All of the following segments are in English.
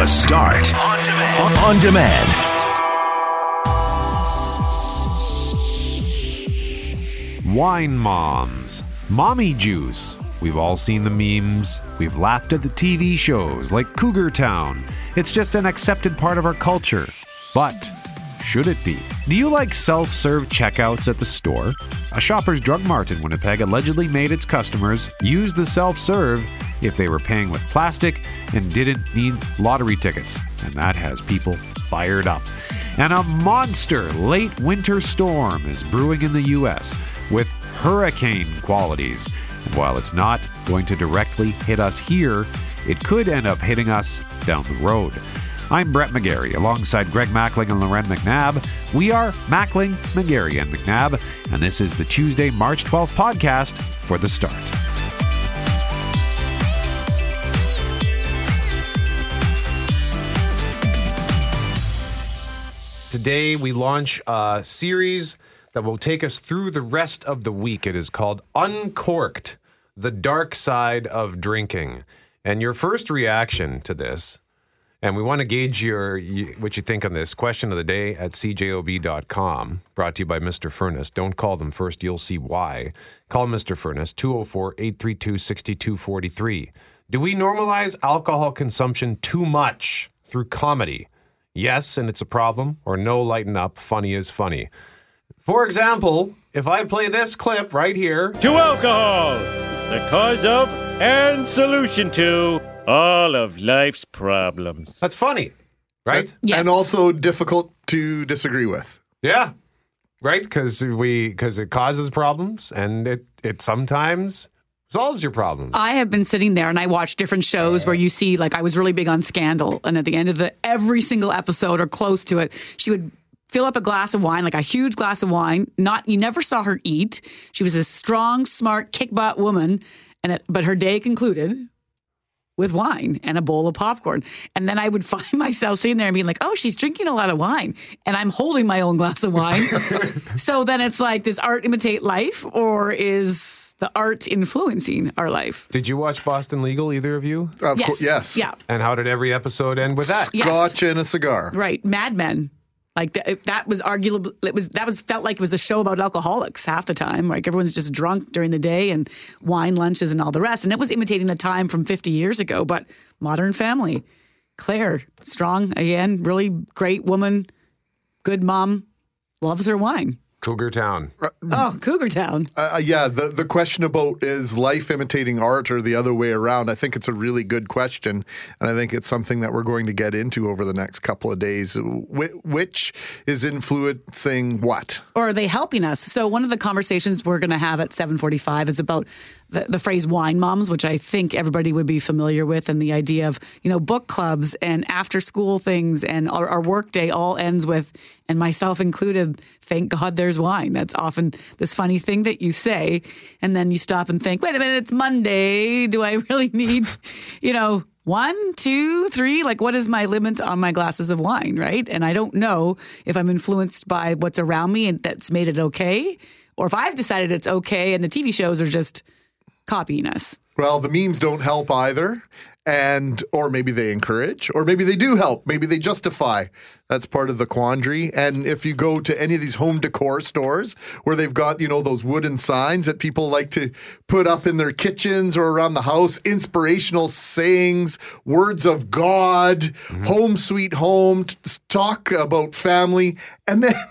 The Start on demand. On demand. Wine moms, mommy juice. We've all seen the memes. We've laughed at the TV shows like Cougar Town. It's just an accepted part of our culture. But should it be? Do you like self serve checkouts at the store? A Shoppers Drug Mart in Winnipeg allegedly made its customers use the self serve if they were paying with plastic and didn't need lottery tickets. And that has people fired up. And a monster late winter storm is brewing in the U.S. with hurricane qualities. And while it's not going to directly hit us here, it could end up hitting us down the road. I'm Brett McGarry alongside Greg Mackling and Loren McNabb. We are Mackling, McGarry, and McNabb, and this is the Tuesday, March 12th podcast for The Start. Today, we launch a series that will take us through the rest of the week. It is called Uncorked The Dark Side of Drinking. And your first reaction to this, and we want to gauge your what you think on this question of the day at cjob.com, brought to you by Mr. Furnace. Don't call them first, you'll see why. Call Mr. Furnace 204 832 6243. Do we normalize alcohol consumption too much through comedy? Yes, and it's a problem, or no, lighten up, funny is funny. For example, if I play this clip right here, to alcohol, the cause of and solution to all of life's problems. that's funny, right? Yes. and also difficult to disagree with. Yeah, right. Because we because it causes problems, and it it sometimes solves your problems. I have been sitting there and I watch different shows where you see, like, I was really big on Scandal, and at the end of the every single episode or close to it, she would fill up a glass of wine, like a huge glass of wine. Not you never saw her eat. She was a strong, smart, kick butt woman, and it, but her day concluded with wine and a bowl of popcorn. And then I would find myself sitting there and being like, oh, she's drinking a lot of wine. And I'm holding my own glass of wine. so then it's like, does art imitate life or is the art influencing our life? Did you watch Boston Legal? Either of you? Of yes. cour- yes. Yeah. And how did every episode end with that? Yes. Scotch and a cigar. Right. Mad Men. Like th- that was arguable. It was that was felt like it was a show about alcoholics half the time. Like everyone's just drunk during the day and wine lunches and all the rest. And it was imitating a time from 50 years ago. But Modern Family, Claire, strong again, really great woman, good mom, loves her wine. Cougar Town. Oh, Cougar Town. Uh, yeah, the the question about is life imitating art or the other way around? I think it's a really good question, and I think it's something that we're going to get into over the next couple of days. Wh- which is influencing what? or are they helping us? So one of the conversations we're going to have at 7:45 is about the, the phrase wine moms, which I think everybody would be familiar with, and the idea of you know book clubs and after school things, and our, our work day all ends with, and myself included, thank God there's wine. That's often this funny thing that you say, and then you stop and think, wait a minute, it's Monday. Do I really need, you know? One, two, three. Like, what is my limit on my glasses of wine, right? And I don't know if I'm influenced by what's around me and that's made it okay, or if I've decided it's okay and the TV shows are just copying us. Well, the memes don't help either, and or maybe they encourage, or maybe they do help. Maybe they justify. That's part of the quandary. And if you go to any of these home decor stores where they've got you know those wooden signs that people like to put up in their kitchens or around the house, inspirational sayings, words of God, mm-hmm. home sweet home, talk about family, and then.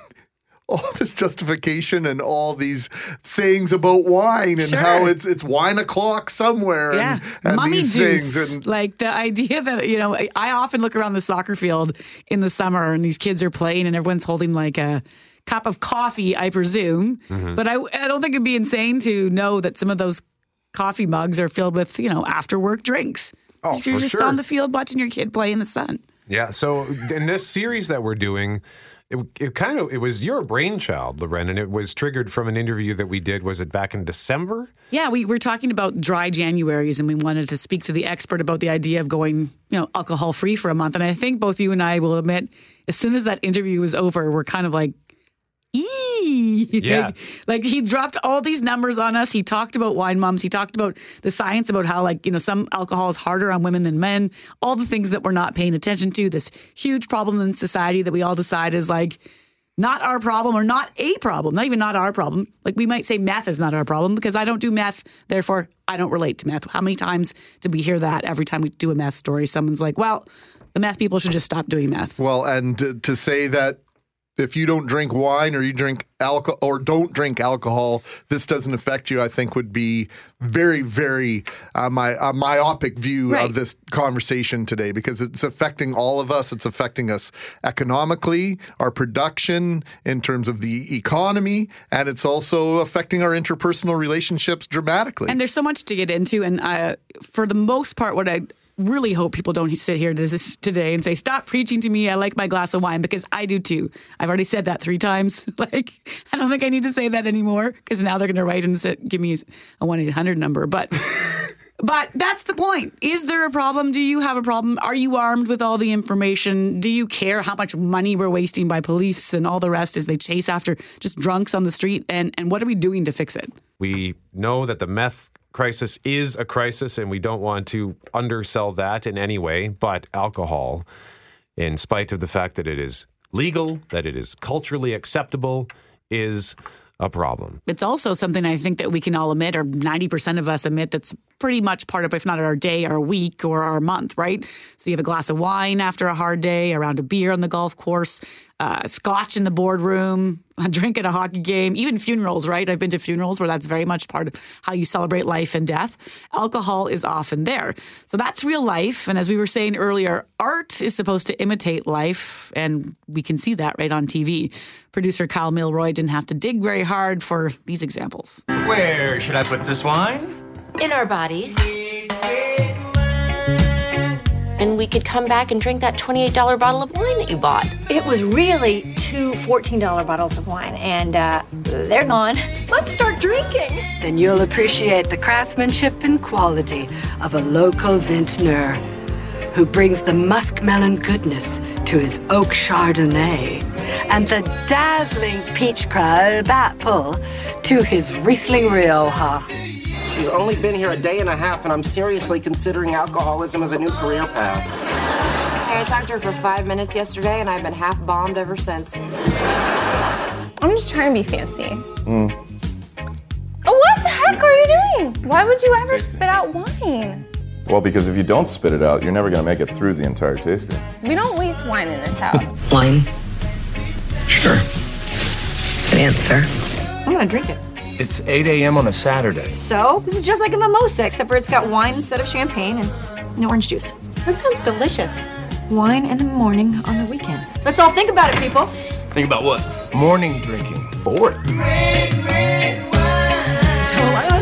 All this justification and all these sayings about wine and Sure. how it's it's wine o'clock somewhere Yeah, and, and mummy these juice. things and like the idea that you know, I- I often look around the soccer field in the summer and these kids are playing and everyone's holding like a cup of coffee, I presume. Mm-hmm. But I, I don't think it'd be insane to know that some of those coffee mugs are filled with you know after work drinks. Oh, You're for just sure. on the field watching your kid play in the sun. Yeah. So in this series that we're doing, it, it kind of it was your brainchild, Loren, and it was triggered from an interview that we did. Was it back in December? Yeah, we were talking about dry Januaries, and we wanted to speak to the expert about the idea of going, you know, alcohol free for a month. And I think both you and I will admit, as soon as that interview was over, we're kind of like, Eee. Yeah. like he dropped all these numbers on us. He talked about wine moms. He talked about the science about how like, you know, some alcohol is harder on women than men. All the things that we're not paying attention to. This huge problem in society that we all decide is like not our problem or not a problem, not even not our problem. Like we might say meth is not our problem because I don't do meth, therefore I don't relate to meth. How many times did we hear that every time we do a meth story? Someone's like, well, the meth people should just stop doing meth. Well, and to, to say that if you don't drink wine or you drink alcohol or don't drink alcohol, this doesn't affect you. I think would be very, very uh, my a myopic view Right. of this conversation today because it's affecting all of us. It's affecting us economically, our production in terms of the economy, and it's also affecting our interpersonal relationships dramatically. And there's so much to get into. And uh, for the most part, what I really hope people don't sit here this today and say, stop preaching to me. I like my glass of wine because I do too. I've already said that three times. like, I don't think I need to say that anymore because now they're going to write and say, give me a 1 800 number. But. But that's the point. Is there a problem? Do you have a problem? Are you armed with all the information? Do you care how much money we're wasting by police and all the rest as they chase after just drunks on the street? And, and what are we doing to fix it? We know that the meth crisis is a crisis, and we don't want to undersell that in any way. But alcohol, in spite of the fact that it is legal, that it is culturally acceptable, is a problem. It's also something I think that we can all admit, or 90% of us admit, that's pretty much part of, if not our day, our week, or our month, right? So you have a glass of wine after a hard day, around a beer on the golf course, uh, scotch in the boardroom, a drink at a hockey game, even funerals, right? I've been to funerals where that's very much part of how you celebrate life and death. Alcohol is often there. So that's real life. And as we were saying earlier, art is supposed to imitate life, and we can see that right on TV. Producer Kyle Milroy didn't have to dig very hard for these examples. Where should I put this wine? in our bodies. And we could come back and drink that $28 bottle of wine that you bought. It was really two $14 bottles of wine, and uh, they're gone. Let's start drinking. Then you'll appreciate the craftsmanship and quality of a local vintner who brings the muskmelon goodness to his oak chardonnay and the dazzling peach crab apple to his Riesling Rioja. She's only been here a day and a half, and I'm seriously considering alcoholism as a new career path. Hey, I talked to her for five minutes yesterday, and I've been half bombed ever since. I'm just trying to be fancy. Mm. What the heck are you doing? Why would you ever spit out wine? Well, because if you don't spit it out, you're never going to make it through the entire tasting. We don't waste wine in this house. Wine? Sure. Good answer. I'm gonna drink it. It's 8 a.m. on a Saturday. So, this is just like a mimosa, except for it's got wine instead of champagne and no orange juice. that sounds delicious. Wine in the morning on the weekends. Let's all think about it, people. Think about what? Morning drinking. Boring. So a lot of those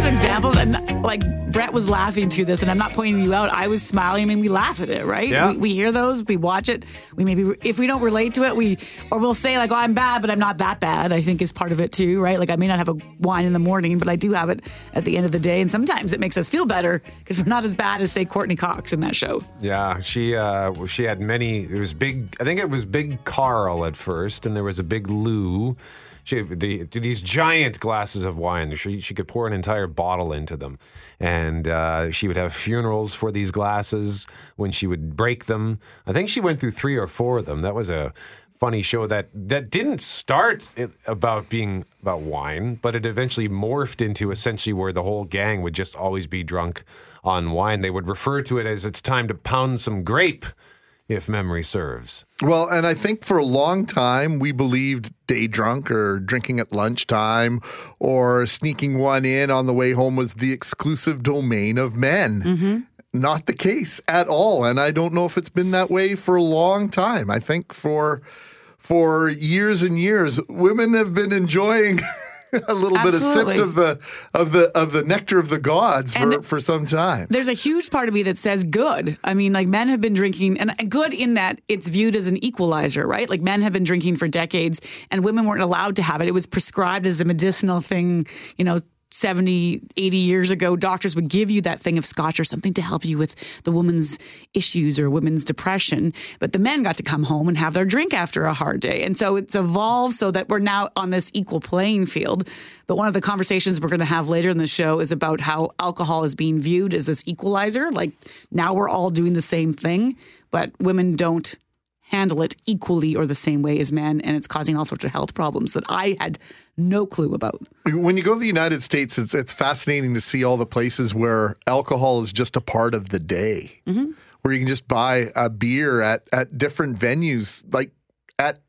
examples, and like Brett was laughing through this, and I'm not pointing you out. I was smiling. I mean, we laugh at it, right? Yeah. We, we hear those, we watch it. We maybe, if we don't relate to it, we or we'll say like, "Oh, I'm bad, but I'm not that bad." I think is part of it too, right? Like I may not have a wine in the morning, but I do have it at the end of the day, and sometimes it makes us feel better because we're not as bad as say Courteney Cox in that show. Yeah, she uh, she had many. It was big. I think it was Big Carl at first, and there was a Big Lou. She the, these giant glasses of wine. She she could pour an entire bottle into them, and uh, she would have funerals for these glasses when she would break them. I think she went through three or four of them. That was a funny show that that didn't start about being about wine, but it eventually morphed into essentially where the whole gang would just always be drunk on wine. They would refer to it as it's time to pound some grape, if memory serves. Well, and I think for a long time we believed day drunk or drinking at lunchtime or sneaking one in on the way home was the exclusive domain of men. Mm-hmm. Not the case at all, and I don't know if it's been that way for a long time. I think for for years and years, women have been enjoying a little bit of Absolutely. sipped of the of the of the nectar of the gods And for, for some time. There's a huge part of me that says good. I mean, like men have been drinking, and good in that it's viewed as an equalizer, right? Like men have been drinking for decades, and women weren't allowed to have it. It was prescribed as a medicinal thing, you know. 70, 80 years ago, doctors would give you that thing of scotch or something to help you with the woman's issues or women's depression. But the men got to come home and have their drink after a hard day. And so it's evolved so that we're now on this equal playing field. But one of the conversations we're going to have later in the show is about how alcohol is being viewed as this equalizer. Like now we're all doing the same thing, but women don't handle it equally or the same way as men, and it's causing all sorts of health problems that I had no clue about. When you go to the United States, it's it's fascinating to see all the places where alcohol is just a part of the day, Mm-hmm. where you can just buy a beer at at different venues, like at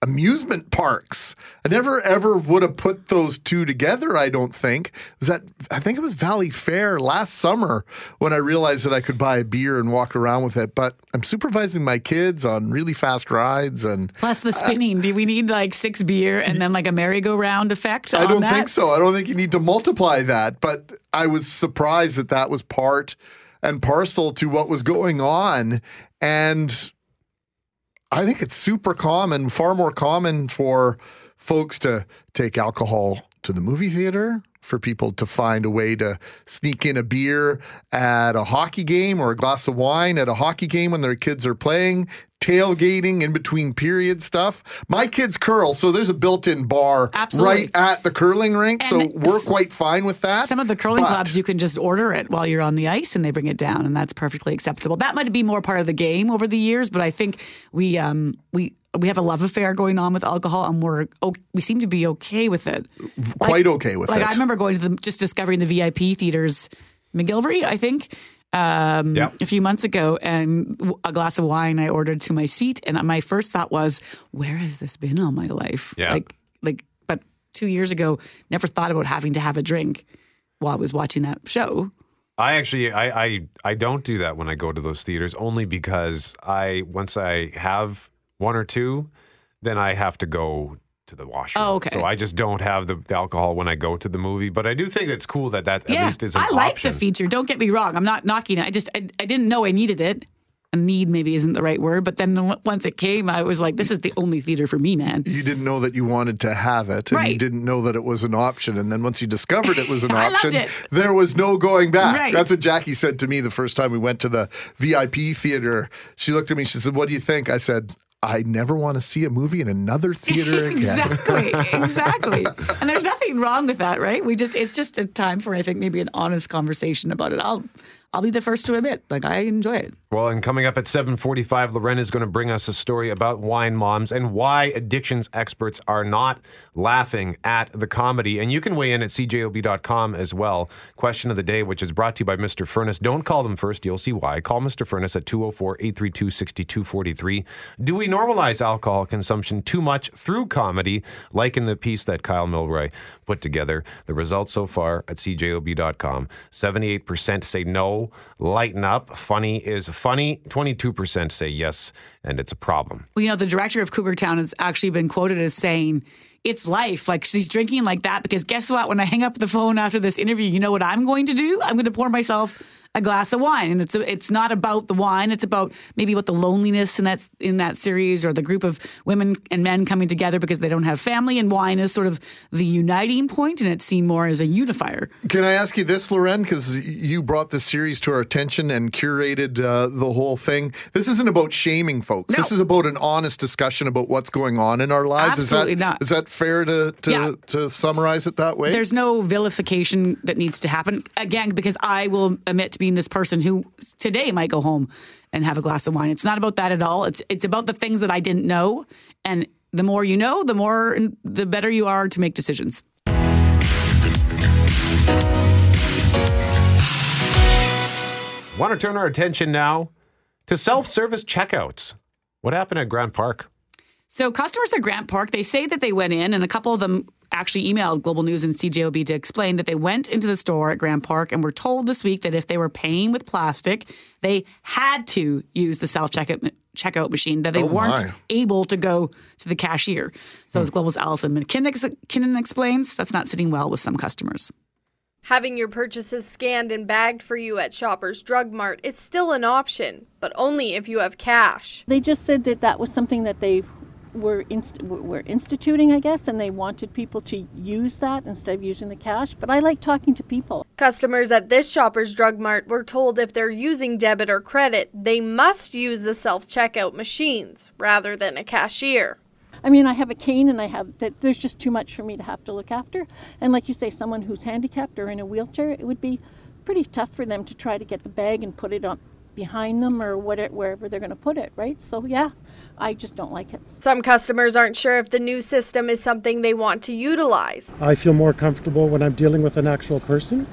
amusement parks. I never ever would have put those two together. I don't think it was that. I think it was Valleyfair last summer when I realized that I could buy a beer and walk around with it. But I'm supervising my kids on really fast rides and. Plus the spinning. Do we need like six beer and then like a merry-go-round effect? I on don't that? think so. I don't think you need to multiply that. But I was surprised that that was part and parcel to what was going on. And I think it's super common, far more common for folks to take alcohol to the movie theater, for people to find a way to sneak in a beer at a hockey game or a glass of wine at a hockey game when their kids are playing, tailgating in between period stuff. My kids curl, so there's a built-in bar Absolutely. right at the curling rink, so we're quite fine with that. Some of the curling But- clubs, you can just order it while you're on the ice and they bring it down, and that's perfectly acceptable. That might be more part of the game over the years, but I think we um, we we have a love affair going on with alcohol, and we're we seem to be okay with it. quite okay with like it. Like I remember going to the just discovering the VIP theaters, McGillivray, I think. Um, Yep. a few months ago, and a glass of wine I ordered to my seat, and my first thought was, "Where has this been all my life?" Yeah. Like, like, but two years ago, never thought about having to have a drink while I was watching that show. I actually I, I I don't do that when I go to those theaters only because I once I have one or two, then I have to go to the washroom. Oh, okay. So I just don't have the, the alcohol when I go to the movie. But I do think it's cool that that yeah, at least is an I like option. the feature. Don't get me wrong. I'm not knocking it. I just I, I didn't know I needed it. A need maybe isn't the right word, but then once it came, I was like, "This is the only theater for me, man." you didn't know that you wanted to have it, and you Right. didn't know that it was an option. And then once you discovered it was an option, there was no going back. Right. That's what Jackie said to me the first time we went to the VIP theater. She looked at me. She said, "What do you think?" I said, "I never want to see a movie in another theater again." exactly, exactly. And there's nothing wrong with that, right? We just it's just a time for I think maybe an honest conversation about it. I'll I'll be the first to admit, like I enjoy it. Well, and coming up at 7:45, Loren is going to bring us a story about wine moms and why addictions experts are not laughing at the comedy. And you can weigh in at cjob.com as well. Question of the day, which is brought to you by Mr. Furnace. Don't call them first. You'll see why. Call Mr. Furnace at 204-832-6243. Do we normalize alcohol consumption too much through comedy, like in the piece that Kyle Milroy put together? The results so far at cjob.com. 78% say no, lighten up, funny is funny. 22% say yes, and it's a problem. Well, you know, the director of Cougar Town has actually been quoted as saying, it's life. Like she's drinking like that because guess what? When I hang up the phone after this interview, you know what I'm going to do? I'm going to pour myself a glass of wine, and it's it's not about the wine. It's about maybe what the loneliness in that in that series or the group of women and men coming together because they don't have family. And wine is sort of the uniting point, and it's seen more as a unifier. Can I ask you this, Loren? Because you brought this series to our attention and curated uh, the whole thing. This isn't about shaming folks. This is about an honest discussion about what's going on in our lives. Absolutely is that, not. Is that fair to to, Yeah. to summarize it that way? There's no vilification that needs to happen. Again, because I will admit to being this person who today might go home and have a glass of wine. It's not about that at all. It's it's about the things that I didn't know, and the more you know, the more the better you are to make decisions. Want to turn our attention now to self-service checkouts. What happened at Grant Park? So customers at Grant Park, they say that they went in, and a couple of them actually emailed Global News and CJOB to explain that they went into the store at Grant Park and were told this week that if they were paying with plastic, they had to use the self checkout checkout machine. That they Oh, weren't my. able to go to the cashier. So as hmm. Global's Allison McKinnon, McKinnon explains, that's not sitting well with some customers. Having your purchases scanned and bagged for you at Shoppers Drug Mart is still an option, but only if you have cash. They just said that that was something that they were inst- were instituting, I guess, and they wanted people to use that instead of using the cash. But I like talking to people. Customers at this Shoppers Drug Mart were told if they're using debit or credit, they must use the self checkout machines rather than a cashier. I mean, I have a cane and I have that. There's just too much for me to have to look after. And like you say, someone who's handicapped or in a wheelchair, it would be pretty tough for them to try to get the bag and put it on behind them or what wherever they're going to put it, right? So yeah, I just don't like it. Some customers aren't sure if the new system is something they want to utilize. I feel more comfortable when I'm dealing with an actual person,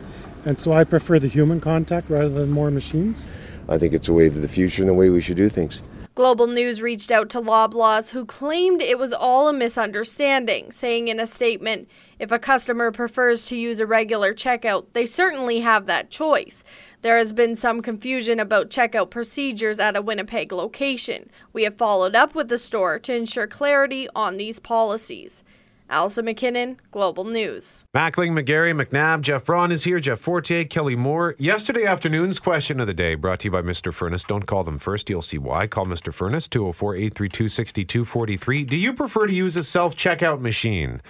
and so I prefer the human contact rather than more machines. I think it's a way of the future and the way we should do things. Global News reached out to Loblaws, who claimed it was all a misunderstanding, saying in a statement, if a customer prefers to use a regular checkout, they certainly have that choice. There has been some confusion about checkout procedures at a Winnipeg location. We have followed up with the store to ensure clarity on these policies. Allison McKinnon, Global News. Mackling, McGarry, McNabb, Jeff Braun is here, Jeff Forte, Kelly Moore. Yesterday afternoon's question of the day brought to you by Mr. Furnace. Don't call them first, you'll see why. Call Mr. Furnace, 204 832 6243. Do you prefer to use a self checkout machine?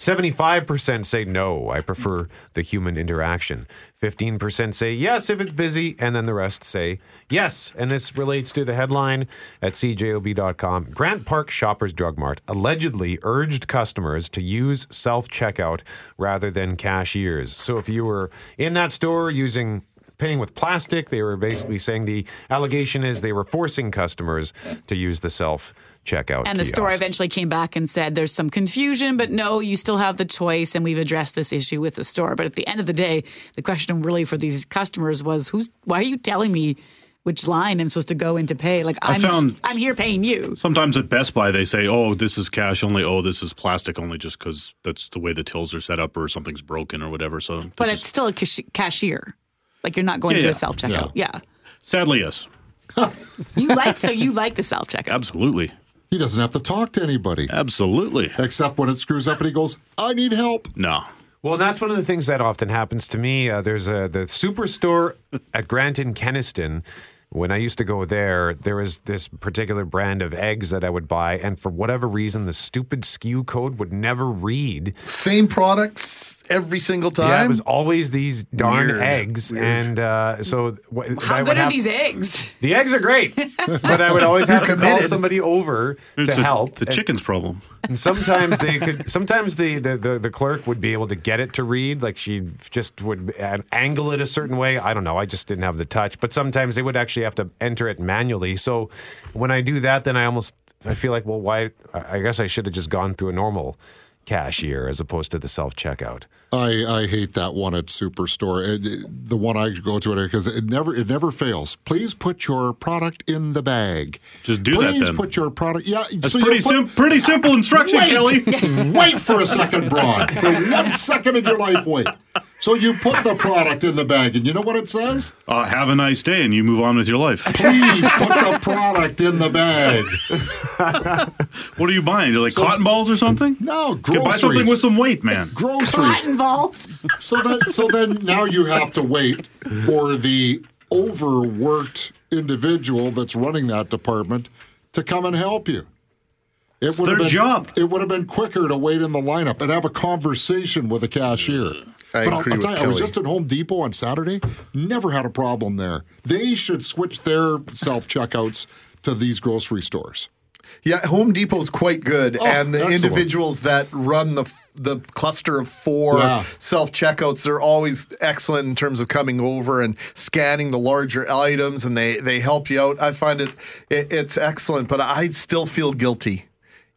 75% say no, I prefer the human interaction. 15% say yes if it's busy, and then the rest say yes. And this relates to the headline at cjob.com. Grant Park Shoppers Drug Mart allegedly urged customers to use self checkout rather than cashiers. So if you were in that store using paying with plastic, they were basically saying the allegation is they were forcing customers to use the self checkout. And the store eventually came back and said there's some confusion, but no, you still have the choice, and we've addressed this issue with the store. But at the end of the day, the question really for these customers was, "Who's? Why are you telling me?" Which line I'm supposed to go in to pay? Like I I'm, found- I'm here paying you. Sometimes at Best Buy, they say, oh, this is cash only. Oh, this is plastic only just because that's the way the tills are set up or something's broken or whatever. So, they But just- it's still a cash- cashier. Like you're not going Yeah, through yeah. a self checkout. Yeah. sadly, yes. You like so you like the self checkout. Absolutely. He doesn't have to talk to anybody. Absolutely. Except when it screws up and he goes, I need help. No. Well, that's one of the things that often happens to me. Uh, there's a the superstore at Grant in Kenaston. When I used to go there, there was this particular brand of eggs that I would buy, and for whatever reason, the stupid SKU code would never read. Same products every single time. Yeah, it was always these darn Weird. eggs, Weird. and uh, so what, How I would good are have- these eggs? The eggs are great, but I would always have to call somebody over It's to a- help. The and- chicken's problem. and sometimes they could. Sometimes the, the, the, the clerk would be able to get it to read. Like she just would uh, angle it a certain way. I don't know. I just didn't have the touch. But sometimes they would actually have to enter it manually. So when I do that, then I almost I feel like, well, why? I I guess I should have just gone through a normal cashier as opposed to the self checkout. I, I hate that one at Superstore. It, it- the one I go to because it never it never fails. Please put your product in the bag. Just do that Please then. put your product. Yeah, That's so you pretty put- sim- pretty simple instruction, wait, Kelly. wait for a second, Braun. For one second of your life, wait. So you put the product in the bag, and you know what it says? Uh, have a nice day, and you move on with your life. Please put the product in the bag. What are you buying? Like So- cotton balls or something? No, Okay, buy something with some weight, man. Groceries. Cotton balls. So then, so then now you have to wait for the overworked individual that's running that department to come and help you. It It's would have their been, job. It would have been quicker to wait in the lineup and have a conversation with a cashier. I but I'll, agree I'll tell you, I was just at Home Depot on Saturday. Never had a problem there. They should switch their self checkouts to these grocery stores. Yeah, Home Depot's quite good, Oh, and the individuals that run the the cluster of four Yeah. self checkouts, they're always excellent in terms of coming over and scanning the larger items, and they they help you out. I find it, it it's excellent, but I still feel guilty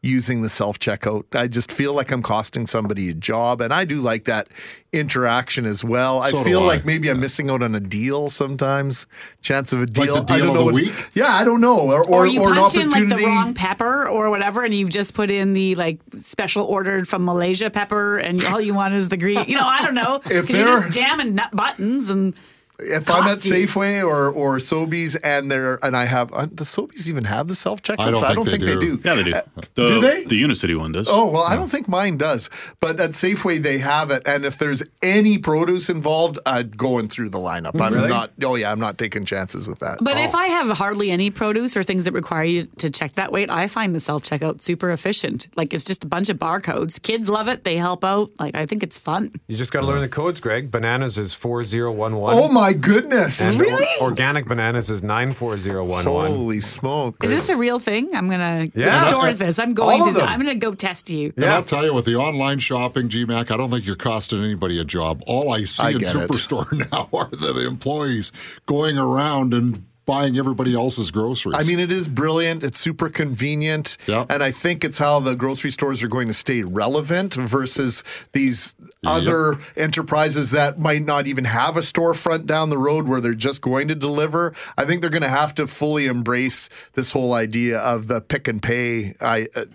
using the self checkout. I just feel like I'm costing somebody a job, and I do like that interaction as well. So I feel I. like maybe I'm missing out on a deal sometimes. Chance of a deal. the I deal don't of know the what- week? Yeah, I don't know, or Or, or, you or an punch in like the wrong pepper or whatever, and you've just put in the like special ordered from Malaysia pepper, and all you want is the green. You know, I don't know If because you're they're- just jamming nut buttons and If I'm at. Safeway or or Sobeys and they're and I have uh, the Sobeys even have the self checkouts. I don't think they they do. do. Yeah, they do. Uh, The, do they? The Unicity one does. Oh well, I don't think mine does, but at Safeway they have it. And if there's any produce involved, I'd going through the lineup. I'm Really? not. Oh yeah, I'm not taking chances with that. But oh. if I have hardly any produce or things that require you to check that weight, I find the self checkout super efficient. Like it's just a bunch of barcodes. Kids love it. They help out. Like I think it's fun. You just got to learn the codes, Greg. Bananas is 4011. oh my goodness, And or- organic bananas is 94011. Holy smokes! Is this a real thing? I'm gonna. Yeah. Which store this? I'm going All to. of. I'm gonna go test you. And I'll tell you, with the online shopping, GMAC, I don't think you're costing anybody a job. All I see I in get it. Superstore now are the employees going around and buying everybody else's groceries. I mean, it is brilliant. It's super convenient. And I think it's how the grocery stores are going to stay relevant versus these other enterprises that might not even have a storefront down the road where they're just going to deliver. I think they're going to have to fully embrace this whole idea of the pick and pay. I, uh,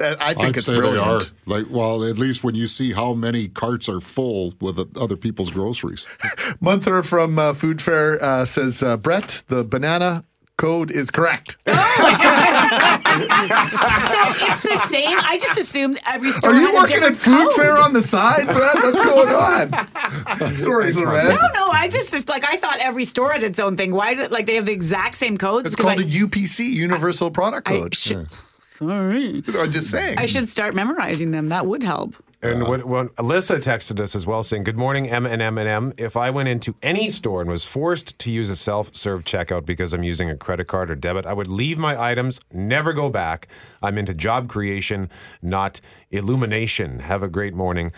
I think I'd it's say brilliant. they are. Like, well, at least when you see how many carts are full with uh, other people's groceries. Munther from uh, Food Fair uh, says, uh, Brett, the banana code is correct. so it's the same. I just assumed every store. Are you had a working at Food code. Fair on the side, Brett? What's going on? Sorry, Lorette. No, no. I just it's like I thought every store had its own thing. Why did like they have the exact same codes? It's called I- a UPC, Universal Product Code. Sorry. I'm just saying. I should start memorizing them. That would help. And when, when Alyssa texted us as well, saying, "Good morning, M and M and M. If I went into any store and was forced to use a self-serve checkout because I'm using a credit card or debit, I would leave my items, never go back. I'm into job creation, not illumination. Have a great morning."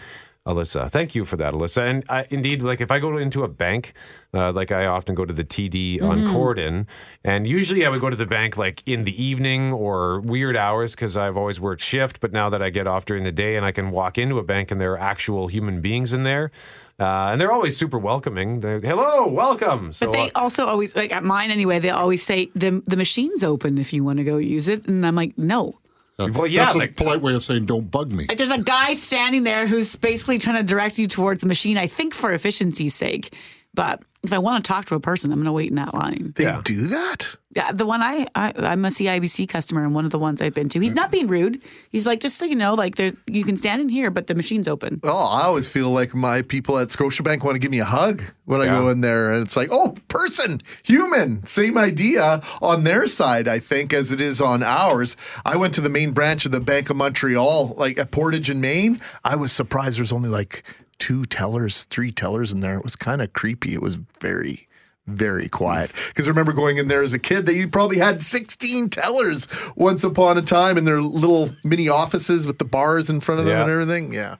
Alyssa, thank you for that, Alyssa. And I, indeed, like if I go into a bank, uh, like I often go to the TD on Mhm. Corydon, and usually I would go to the bank like in the evening or weird hours because I've always worked shift. But now that I get off during the day and I can walk into a bank and there are actual human beings in there, uh, and they're always super welcoming. They're, Hello, welcome. So But they also always like at mine anyway. They always say the the machine's open if you want to go use it, and I'm like, no. Well, That's a polite way of saying don't bug me. Like there's a guy standing there who's basically trying to direct you towards the machine. I think for efficiency's sake, but if I want to talk to a person, I'm going to wait in that line. They do that? Yeah, the one I, I I'm a CIBC customer, and one of the ones I've been to. He's not being rude. He's like, just so you know, like there you can stand in here, but the machine's open. Oh, I always feel like my people at Scotiabank want to give me a hug when I go in there. And it's like, oh, person, human. Same idea on their side, I think, as it is on ours. I went to the main branch of the Bank of Montreal, like at Portage in Main. I was surprised there's only like two tellers, three tellers in there. It was kind of creepy. It was very, very quiet. Mm. Because I remember going in there as a kid, they probably had 16 tellers once upon a time in their little mini offices with the bars in front of them Yeah. and everything. Yeah.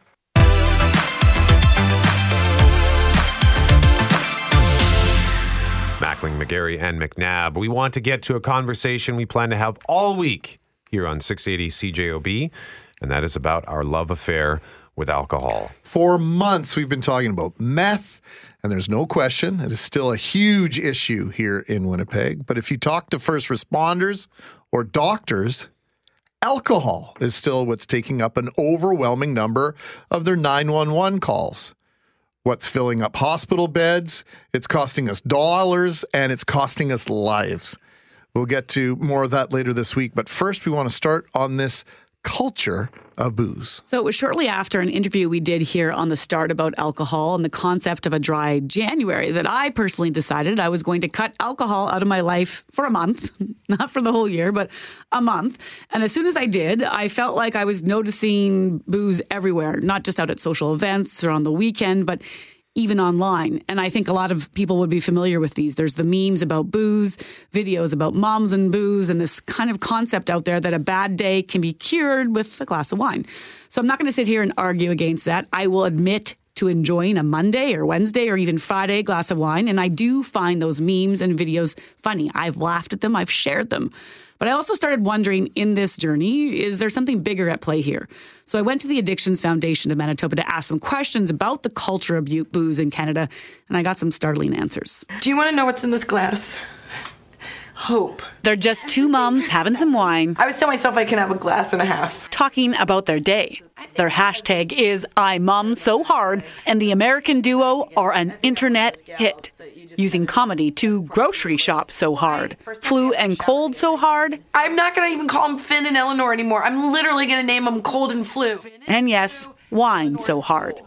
Mackling, McGarry, and McNabb. We want to get to a conversation we plan to have all week here on 680 CJOB, and that is about our love affair with alcohol. For months, we've been talking about meth, and there's no question it is still a huge issue here in Winnipeg. But if you talk to first responders or doctors, alcohol is still what's taking up an overwhelming number of their 911 calls. What's filling up hospital beds? It's costing us dollars and it's costing us lives. We'll get to more of that later this week. But first, we want to start on this culture of booze. So it was shortly after an interview we did here on the start about alcohol and the concept of a dry January that I personally decided I was going to cut alcohol out of my life for a month, not for the whole year, but a month. And as soon as I did, I felt like I was noticing booze everywhere, not just out at social events or on the weekend, but even online. And I think a lot of people would be familiar with these. There's the memes about booze, videos about moms and booze, and this kind of concept out there that a bad day can be cured with a glass of wine. So I'm not going to sit here and argue against that. I will admit to enjoying a Monday or Wednesday or even Friday glass of wine. And I do find those memes and videos funny. I've laughed at them, I've shared them. But I also started wondering in this journey, is there something bigger at play here? So I went to the Addictions Foundation of Manitoba to ask some questions about the culture of booze in Canada, and I got some startling answers. Do you want to know what's in this glass? Hope. They're just two moms having some wine. I always tell myself I can have a glass and a half. Talking about their day. Their hashtag is I Mum So Hard, and the American duo are an internet hit. Using comedy to grocery shop so hard. Flu and cold so hard. I'm not going to even call them Finn and Eleanor anymore. I'm literally going to name them Cold and Flu. And yes, wine so hard.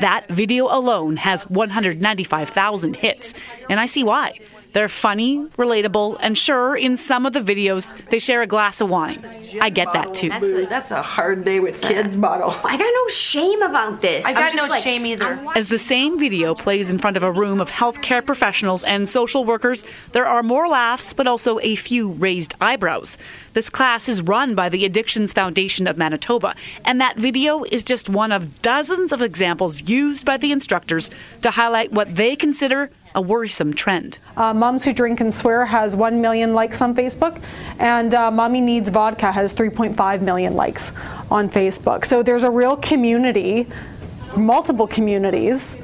That video alone has 195,000 hits, and I see why. They're funny, relatable, and sure, in some of the videos, they share a glass of wine. I get that too. That's a, that's a hard day with kids bottle. I got no shame about this. I got just no like, shame either. As the same video plays in front of a room of healthcare professionals and social workers, there are more laughs, but also a few raised eyebrows. This class is run by the Addictions Foundation of Manitoba, and that video is just one of dozens of examples used by the instructors to highlight what they consider a worrisome trend. Uh, Moms Who Drink and Swear has 1 million likes on Facebook, and uh, Mommy Needs Vodka has 3.5 million likes on Facebook. So there's a real community, multiple communities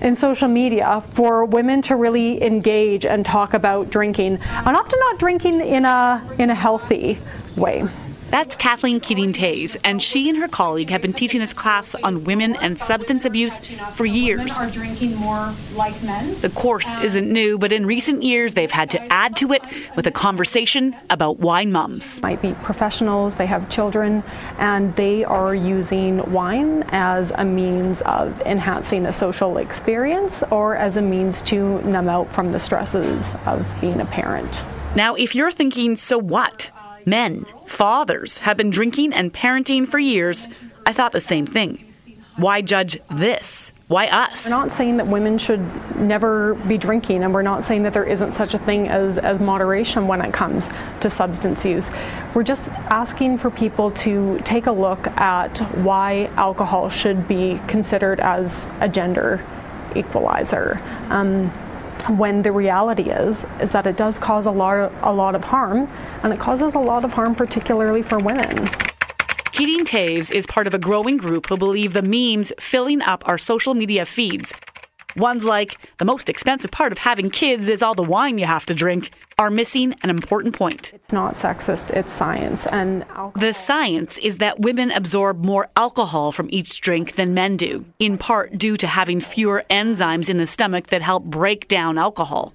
in social media for women to really engage and talk about drinking, and often not drinking in a in a healthy way. That's Kathleen Keating Taves, and she and her colleague have been teaching this class on women and substance abuse for years. Are drinking more like men. The course isn't new, but in recent years they've had to add to it with a conversation about wine mums. Might be professionals, they have children, and they are using wine as a means of enhancing a social experience or as a means to numb out from the stresses of being a parent. Now, if you're thinking, so what? Men, fathers, have been drinking and parenting for years. I thought the same thing. Why judge this? Why us? We're not saying that women should never be drinking, and we're not saying that there isn't such a thing as, as moderation when it comes to substance use. We're just asking for people to take a look at why alcohol should be considered as a gender equalizer. Um, when the reality is is that it does cause a lot a lot of harm and it causes a lot of harm particularly for women. Keating Taves is part of a growing group who believe the memes filling up our social media feeds, ones like the most expensive part of having kids is all the wine you have to drink, are missing an important point. It's not sexist, it's science and alcohol. The science is that women absorb more alcohol from each drink than men do, in part due to having fewer enzymes in the stomach that help break down alcohol.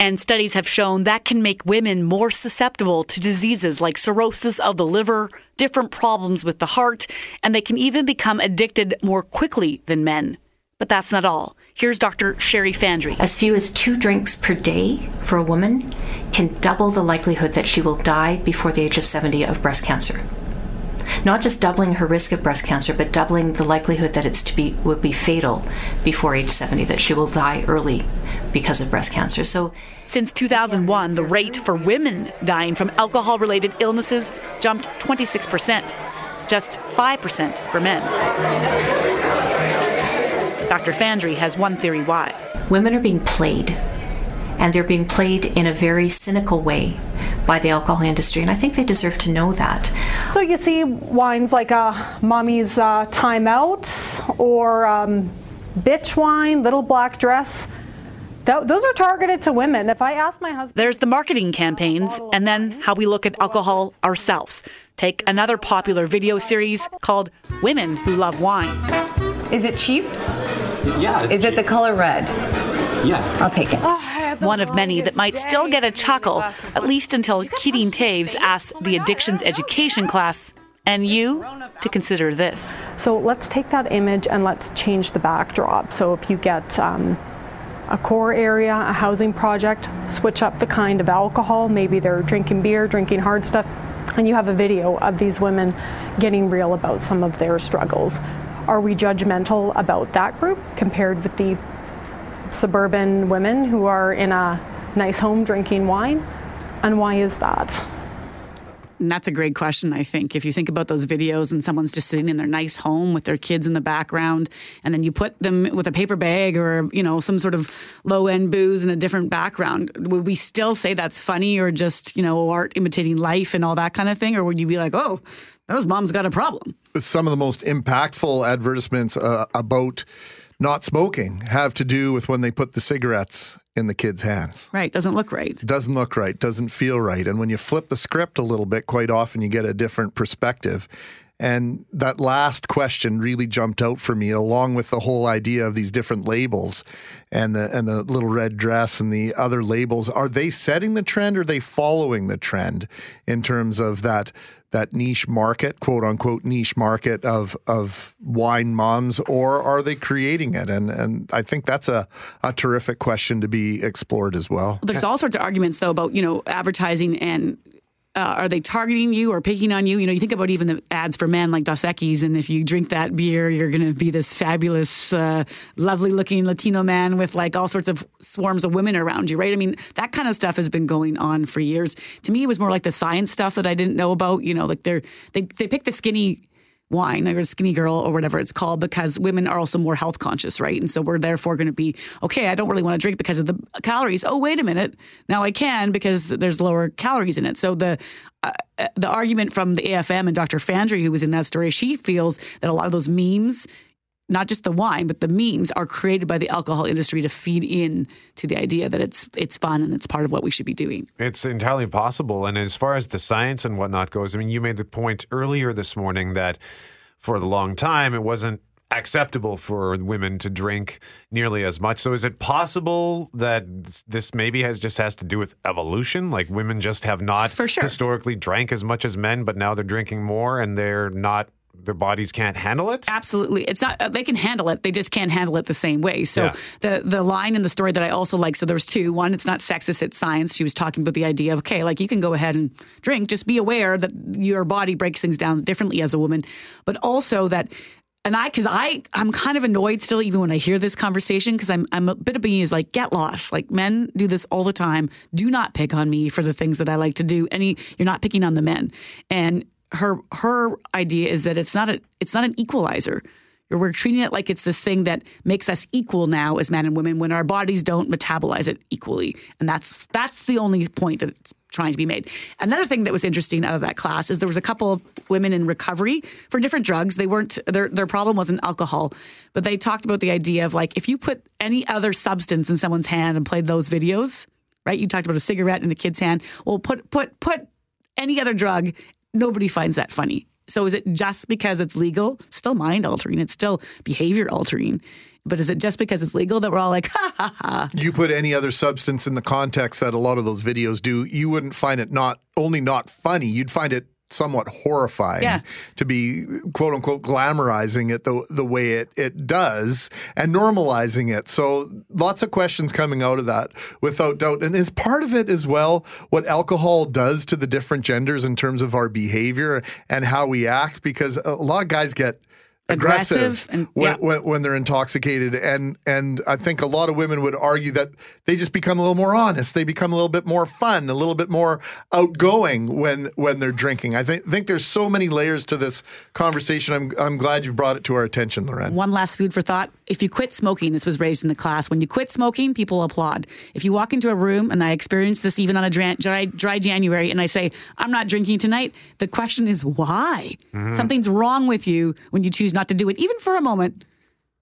And studies have shown that can make women more susceptible to diseases like cirrhosis of the liver, different problems with the heart, and they can even become addicted more quickly than men. But that's not all. Here's Dr. Sherry Fandry. As few as two drinks per day for a woman can double the likelihood that she will die before the age of 70 of breast cancer. Not just doubling her risk of breast cancer, but doubling the likelihood that it's to be would be fatal before age 70, that she will die early because of breast cancer. So Since 2001, the rate for women dying from alcohol related illnesses jumped 26%, just 5% for men. Dr. Fandry has one theory why. women are being played, and they're being played in a very cynical way by the alcohol industry, and I think they deserve to know that. So you see wines like uh, Mommy's uh, Time Out or um, Bitch Wine, Little Black Dress. Th- those are targeted to women. If I ask my husband, There's the marketing campaigns, and then how we look at alcohol ourselves. Take another popular video series called Women Who Love Wine. Is it cheap? Yeah. Is it the color red? Yeah. I'll take it. One of many that might still get a chuckle, at least until Keating Taves asks the addictions education class and you to consider this. So let's take that image and let's change the backdrop. So if you get um, a core area, a housing project, switch up the kind of alcohol. Maybe they're drinking beer, drinking hard stuff, and you have a video of these women getting real about some of their struggles. Are we judgmental about that group compared with the suburban women who are in a nice home drinking wine? And why is that? And that's a great question, I think. If you think about those videos and someone's just sitting in their nice home with their kids in the background, and then you put them with a paper bag or, you know, some sort of low end booze in a different background, would we still say that's funny or just, you know, art imitating life and all that kind of thing? Or would you be like, oh, those mom's got a problem? Some of the most impactful advertisements uh, about not smoking have to do with when they put the cigarettes in the kids' hands. Right. Doesn't look right. Doesn't look right, doesn't feel right. And when you flip the script a little bit, quite often you get a different perspective. And that last question really jumped out for me, along with the whole idea of these different labels and the and the little red dress and the other labels. Are they setting the trend or are they following the trend in terms of that that niche market, quote unquote niche market of of wine moms, or are they creating it? And and I think that's a, a terrific question to be explored as well. There's all sorts of arguments though about you know advertising and uh, are they targeting you or picking on you? You know, you think about even the ads for men like Dos Equis, and if you drink that beer, you're going to be this fabulous, uh, lovely looking Latino man with like all sorts of swarms of women around you, right? I mean, that kind of stuff has been going on for years. To me, it was more like the science stuff that I didn't know about. You know, like they're they they pick the skinny wine or a skinny girl or whatever it's called because women are also more health conscious, right? And so we're therefore going to be okay. I don't really want to drink because of the calories. Oh, wait a minute, now I can because there's lower calories in it. So the uh, the argument from the AFM and Dr. Fandry, who was in that story, she feels that a lot of those memes not just the wine, but the memes are created by the alcohol industry to feed in to the idea that it's it's fun and it's part of what we should be doing. It's entirely possible. And as far as the science and whatnot goes, I mean, you made the point earlier this morning that for the long time it wasn't acceptable for women to drink nearly as much. So is it possible that this maybe has just has to do with evolution? Like women just have not sure. historically drank as much as men, but now they're drinking more and they're not their bodies can't handle it? Absolutely. It's not uh, they can handle it. They just can't handle it the same way. So Yeah. the the line in the story that I also like so there was two. One, it's not sexist, it's science. She was talking about the idea of okay, like you can go ahead and drink, just be aware that your body breaks things down differently as a woman, but also that and I, because I, I'm kind of annoyed still, even when I hear this conversation, because I'm, I'm a bit of being is like, get lost. Like men do this all the time. Do not pick on me for the things that I like to do. Any, you're not picking on the men. And her, her idea is that it's not a, it's not an equalizer. We're treating it like it's this thing that makes us equal now as men and women when our bodies don't metabolize it equally, and that's that's the only point that it's trying to be made. Another thing that was interesting out of that class is there was a couple of women in recovery for different drugs. They weren't their their problem wasn't alcohol, but they talked about the idea of like if you put any other substance in someone's hand and played those videos, right? You talked about a cigarette in a kid's hand. Well, put put put any other drug. Nobody finds that funny. So is it just because it's legal? Still mind altering. It's still behavior altering. But is it just because it's legal that we're all like, ha ha ha? You put any other substance in the context that a lot of those videos do, you wouldn't find it not only not funny, you'd find it somewhat horrifying Yeah. to be quote unquote glamorizing it the the way it it does and normalizing it. So lots of questions coming out of that without doubt. And is part of it as well what alcohol does to the different genders in terms of our behavior and how we act because a lot of guys get aggressive, Aggressive and- when, yeah. when, when they're intoxicated and and I think a lot of women would argue that they just become a little more honest they become a little bit more fun a little bit more outgoing when when they're drinking I think think there's so many layers to this conversation I'm I'm glad you've brought it to our attention Loren One last food for thought. If you quit smoking, this was raised in the class. When you quit smoking, people applaud. If you walk into a room, and I experienced this even on a dry, dry, dry January, and I say, I'm not drinking tonight, the question is why? Mhm. Something's wrong with you when you choose not to do it, even for a moment,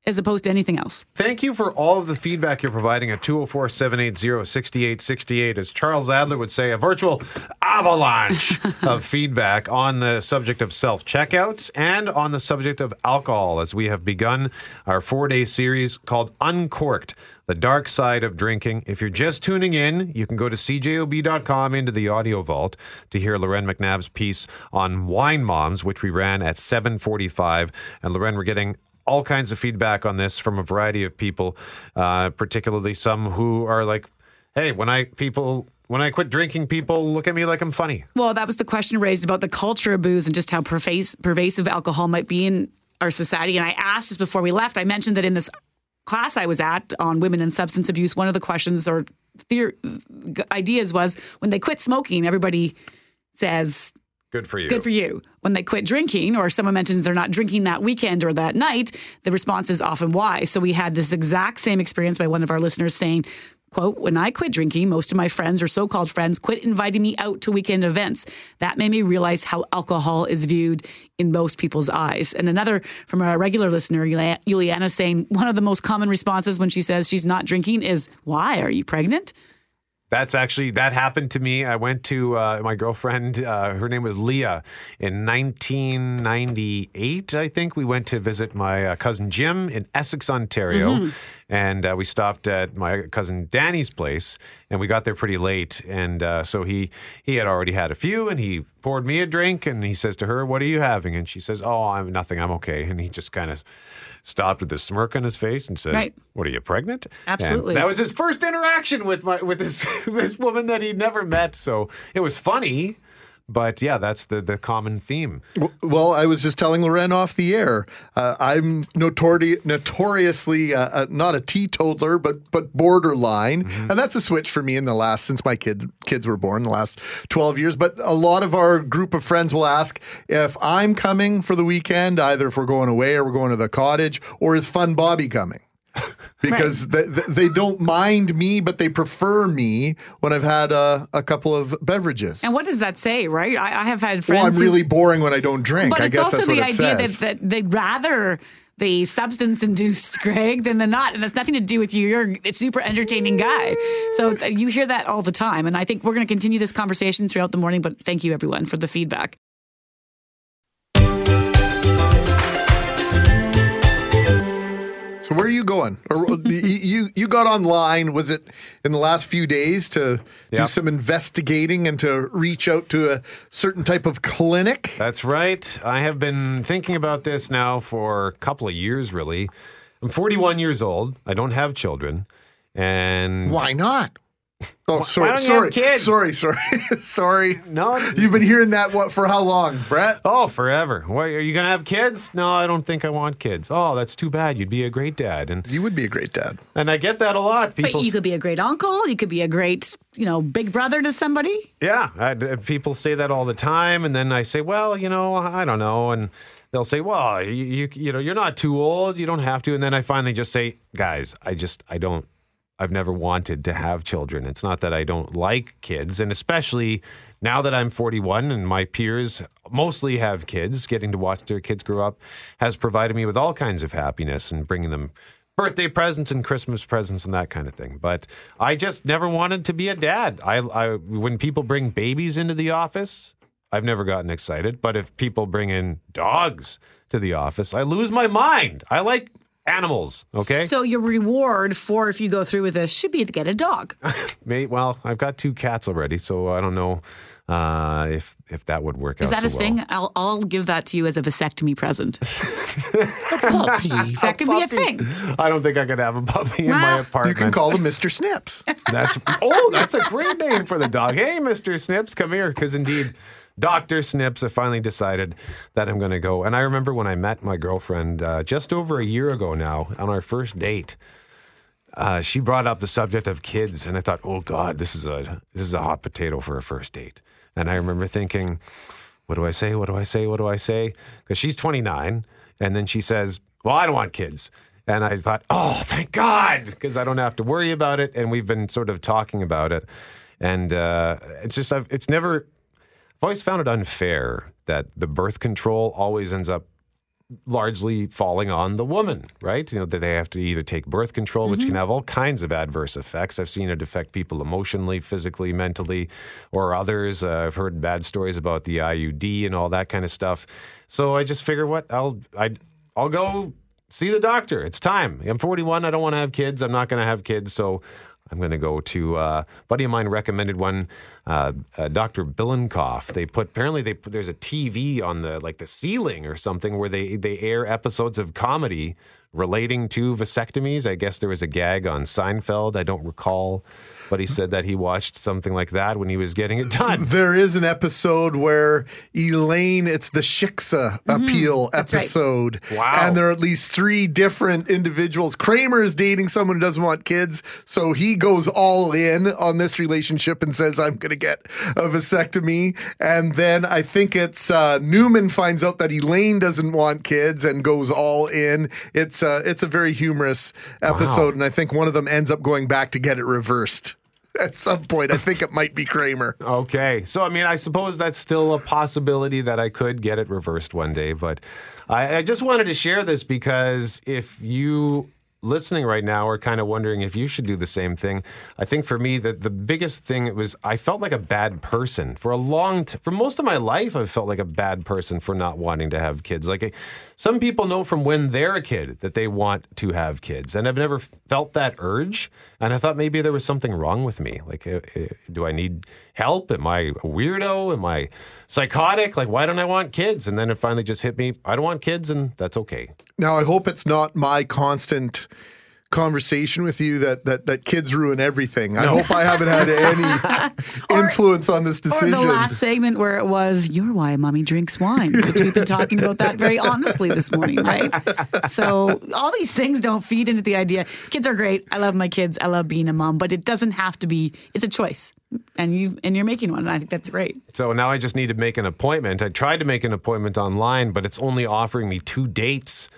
as opposed to anything else. Thank you for all of the feedback you're providing at 204 780 6868. As Charles Adler would say, a virtual avalanche of feedback on the subject of self checkouts and on the subject of alcohol as we have begun our four day series called Uncorked. The dark side of drinking. If you're just tuning in, you can go to cjob.com into the audio vault to hear Loren McNabb's piece on wine moms, which we ran at 7:45. And Loren, we're getting all kinds of feedback on this from a variety of people, uh, particularly some who are like, "Hey, when I people when I quit drinking, people look at me like I'm funny." Well, that was the question raised about the culture of booze and just how pervas- pervasive alcohol might be in our society. And I asked this before we left. I mentioned that in this class I was at on women and substance abuse, one of the questions or theor- ideas was when they quit smoking, everybody says, Good for you. Good for you. When they quit drinking, or someone mentions they're not drinking that weekend or that night, the response is often why. So we had this exact same experience by one of our listeners saying, Quote, when I quit drinking, most of my friends or so called friends quit inviting me out to weekend events. That made me realize how alcohol is viewed in most people's eyes. And another from a regular listener, Juliana, saying one of the most common responses when she says she's not drinking is, Why? Are you pregnant? That's actually that happened to me. I went to uh, my girlfriend. Uh, her name was Leah. In 1998, I think we went to visit my uh, cousin Jim in Essex, Ontario, Mhm. And uh, we stopped at my cousin Danny's place. And we got there pretty late, and uh, so he he had already had a few, and he poured me a drink, and he says to her, "What are you having?" And she says, "Oh, I'm nothing. I'm okay." And he just kind of stopped with a smirk on his face and said, Right. "What are you pregnant?" And Absolutely. that was his first interaction with my with this this woman that he'd never met. So it was funny, but yeah, that's the the common theme. Well, I was just telling Loren off the air. Uh, I'm notori- notoriously uh, uh, not a teetotaler, but but borderline, and that's a switch for me in the last since my kid kids were born, the last twelve years. But a lot of our group of friends will ask if I'm coming for the weekend, either if we're going away or we're going to the cottage, or is Fun Bobby coming? Because they, they don't mind me, but they prefer me when I've had a, a couple of beverages. And what does that say, right? I, I have had friends. Well, I'm who- really boring when I don't drink. But I it's guess also the it idea that, that they'd rather the substance induced Greg than the not. And that's nothing to do with you. You're a super entertaining guy. So you hear that all the time. And I think we're going to continue this conversation throughout the morning. But thank you, everyone, for the feedback. So where are you going? Or you- you you got online? Was it in the last few days to do some investigating and to reach out to a certain type of clinic? That's right. I have been thinking about this now for a couple of years, really. I'm 41 years old. I don't have children, and Why not? Oh, Why sorry, don't you sorry, have kids? sorry, sorry, sorry. No, You've been hearing that what for how long, Brett? Oh, forever. What, are you going to have kids? No, I don't think I want kids. Oh, that's too bad. You'd be a great dad, and you would be a great dad. And I get that a lot. People, But you could be a great uncle. You could be a great, you know, big brother to somebody. yeah, I, people say that all the time, and then I say, well, you know, I don't know, and they'll say, well, you, you, you know, you're not too old. You don't have to, and then I finally just say, guys, I just, I don't. I've never wanted to have children. It's not that I don't like kids, and especially now that I'm 41 and my peers mostly have kids, getting to watch their kids grow up has provided me with all kinds of happiness and bringing them birthday presents and Christmas presents and that kind of thing. But I just never wanted to be a dad. I, I when people bring babies into the office, I've never gotten excited. But if people bring in dogs to the office, I lose my mind. I like animals. Okay. So your reward for if you go through with this should be to get a dog. Mate, well, I've got two cats already, so I don't know uh, if if that would work Is out. Is that a so thing? well. I'll, I'll give that to you as a vasectomy present. puppy. That could be a thing. I don't think I could have a puppy in my apartment. You can call him Mr. Snips. That's oh, that's a great name for the dog. Hey, Mister Snips, come here, because indeed. Dr. Snips, I finally decided that I'm going to go. And I remember when I met my girlfriend uh, just over a year ago now on our first date. Uh, she brought up the subject of kids, and I thought, "Oh God, this is a this is a hot potato for a first date." And I remember thinking, "What do I say? What do I say? What do I say?" Because she's 29, and then she says, "Well, I don't want kids." And I thought, "Oh, thank God," because I don't have to worry about it. And we've been sort of talking about it, and uh, it's just I've, it's never. I've always found it unfair that the birth control always ends up largely falling on the woman, right? You know, that they have to either take birth control, which can have all kinds of adverse effects. I've seen it affect people emotionally, physically, mentally, or others. Uh, I've heard bad stories about the IUD and all that kind of stuff. So I just figure, what I'll I I'll go see the doctor. It's time. I'm 41. I don't want to have kids. I'm not going to have kids. So I'm going to go to uh, buddy of mine recommended one, uh, uh, Dr. Billenkoff. They put apparently they put, there's a TV on the like the ceiling or something where they they air episodes of comedy relating to vasectomies. I guess there was a gag on Seinfeld. I don't recall, but he said that he watched something like that when he was getting it done. There is an episode where Elaine, it's the Shiksa appeal That's right. episode. Wow. And there are at least three different individuals. Kramer is dating someone who doesn't want kids. So he goes all in on this relationship and says, I'm going to get a vasectomy. And then I think it's uh, Newman finds out that Elaine doesn't want kids and goes all in. It's uh, it's a very humorous episode, and I think one of them ends up going back to get it reversed. At some point, I think it might be Kramer. Okay. So, I mean, I suppose that's still a possibility that I could get it reversed one day. But I, I just wanted to share this because if you listening right now are kind of wondering if you should do the same thing. I think for me that the biggest thing was I felt like a bad person for a long t- for most of my life I felt like a bad person for not wanting to have kids. Like some people know from when they're a kid that they want to have kids and I've never felt that urge and I thought maybe there was something wrong with me. Like uh, uh, do I need help? Am I a weirdo? Am I psychotic? Like why don't I want kids? And then it finally just hit me I don't want kids and that's okay. Now, I hope it's not my constant conversation with you that that, that kids ruin everything. I hope I haven't had any influence on this decision. Or the last segment where it was, You're why mommy drinks wine, which we've been talking about that very honestly this morning, right? So, all these things don't feed into the idea. Kids are great. I love my kids. I love being a mom, but it doesn't have to be, it's a choice. And you and you're making one, and I think that's great. So now I just need to make an appointment. I tried to make an appointment online, but it's only offering me two dates.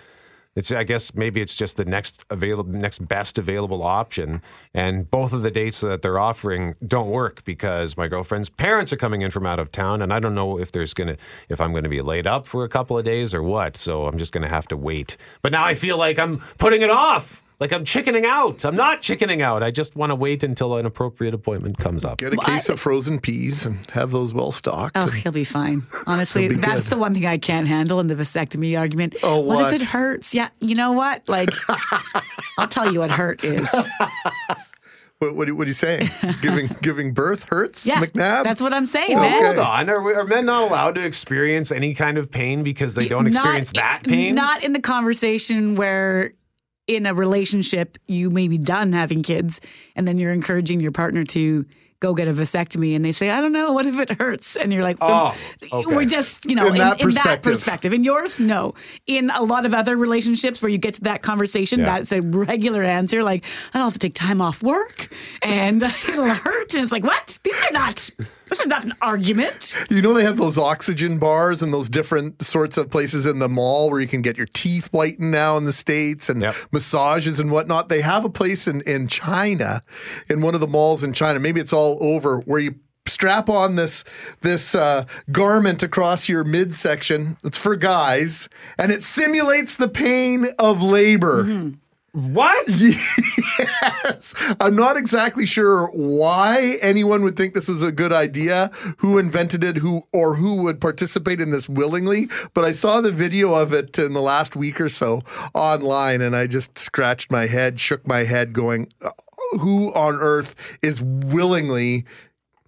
It's I guess maybe it's just the next available next best available option and both of the dates that they're offering don't work because my girlfriend's parents are coming in from out of town and I don't know if there's to if I'm to be laid up for a couple of days or what. So I'm just to have to wait. But now I feel like I'm putting it off. Like I'm chickening out. I'm not chickening out. I just want to wait until an appropriate appointment comes up. Get a case of frozen peas and have those well stocked. Oh, he'll be fine. Honestly, be that's good. the one thing I can't handle in the vasectomy argument. Oh, what what? if it hurts? Yeah, you know what? Like, I'll tell you what hurt is. What, what, are- what are you saying? giving giving birth hurts, Yeah, McNabb? that's what I'm saying, Well, man. hold on. Are, we- are men not allowed to experience any kind of pain because they don't Not- experience that pain? Not in the conversation where in a relationship you may be done having kids and then you're encouraging your partner to go get a vasectomy and they say, I don't know, what if it hurts? And you're like, Oh, okay. we're just, you know, In in, that in that perspective. perspective. In yours, no. In a lot of other relationships where you get to that conversation, Yeah. that's a regular answer. Like, I don't have to take time off work and it'll hurt. And it's like, what? These are not, this is not an argument. You know they have those oxygen bars and those different sorts of places in the mall where you can get your teeth whitened now in the states and massages and whatnot. They have a place in in China, in one of the malls in China. Maybe it's all over where you strap on this this uh, garment across your midsection. It's for guys, and it simulates the pain of labor. What? Yes. I'm not exactly sure why anyone would think this was a good idea, who invented it, who or who would participate in this willingly, but I saw the video of it in the last week or so online and I just scratched my head, shook my head going, "Uh, who on earth is willingly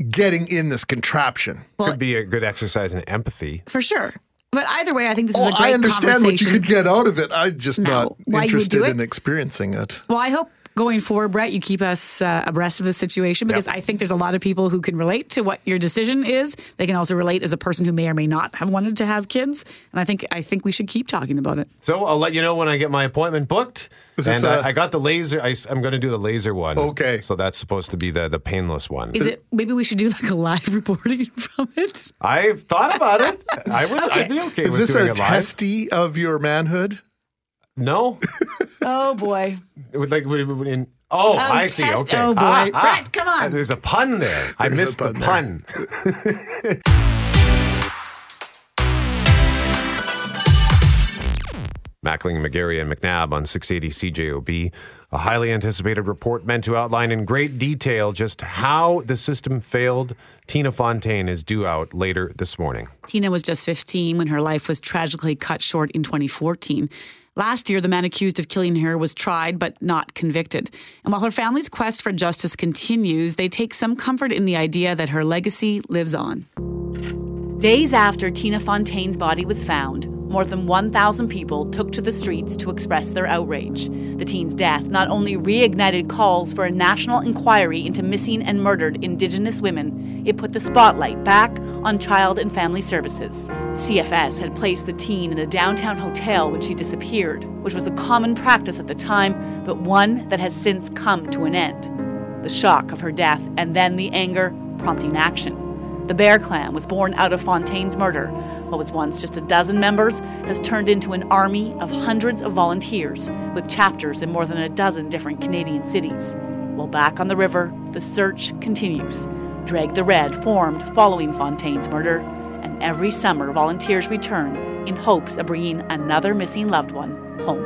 getting in this contraption? Could be a good exercise in empathy. For sure. But either way, I think this is Oh, a great I understand what you could get out of it. I'm just No. not Why you would do interested in experiencing it. Well, I hope going forward, Brett, you keep us uh, abreast of the situation because I think there's a lot of people who can relate to what your decision is. They can also relate as a person who may or may not have wanted to have kids, and I think I think we should keep talking about it. So I'll let you know when I get my appointment booked. Is and this I a- I got the laser. I, am going to do the laser one. Okay. So that's supposed to be the the painless one. Is it maybe we should do like a live reporting from it? I've thought about it. I would. I'd be okay Is with this doing a it live. testy of your manhood? No. Oh boy. It would like would- would- in, oh, Oh, I see. test- Okay. oh, boy. Ah, ah. Brett, come on. There's a pun there. I There's a missed the pun pun. Mackling, McGarry, and McNabb on 680 CJOB. A highly anticipated report meant to outline in great detail just how the system failed. Tina Fontaine is due out later this morning. Tina was just 15 when her life was tragically cut short in 2014. Last year, the man accused of killing her was tried but not convicted. And while her family's quest for justice continues, they take some comfort in the idea that her legacy lives on. Days after Tina Fontaine's body was found, more than 1,000 people took to the streets to express their outrage. The teen's death not only reignited calls for a national inquiry into missing and murdered Indigenous women, it put the spotlight back on child and family services. CFS had placed the teen in a downtown hotel when she disappeared, which was a common practice at the time, but one that has since come to an end. The shock of her death and then the anger prompting action. The Bear Clan was born out of Fontaine's murder. What was once just a dozen members has turned into an army of hundreds of volunteers with chapters in more than a dozen different Canadian cities. While back on the river, the search continues. Drag the Red formed following Fontaine's murder, and every summer volunteers return in hopes of bringing another missing loved one home.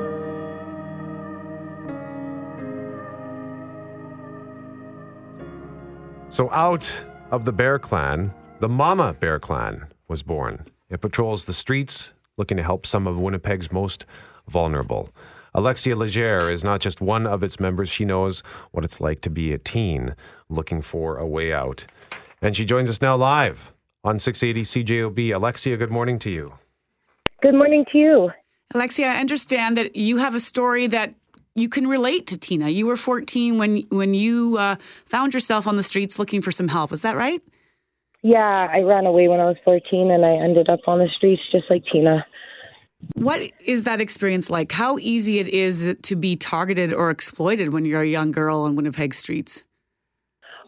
So, out of the Bear Clan, the Mama Bear Clan was born. It patrols the streets looking to help some of Winnipeg's most vulnerable. Alexia Legere is not just one of its members, she knows what it's like to be a teen looking for a way out. And she joins us now live on 680 CJOB. Alexia, good morning to you. Good morning to you. Alexia, I understand that you have a story that you can relate to Tina. You were 14 when when you uh, found yourself on the streets looking for some help. Is that right? Yeah, I ran away when I was 14 and I ended up on the streets just like Tina. What is that experience like? How easy it is to be targeted or exploited when you're a young girl on Winnipeg streets?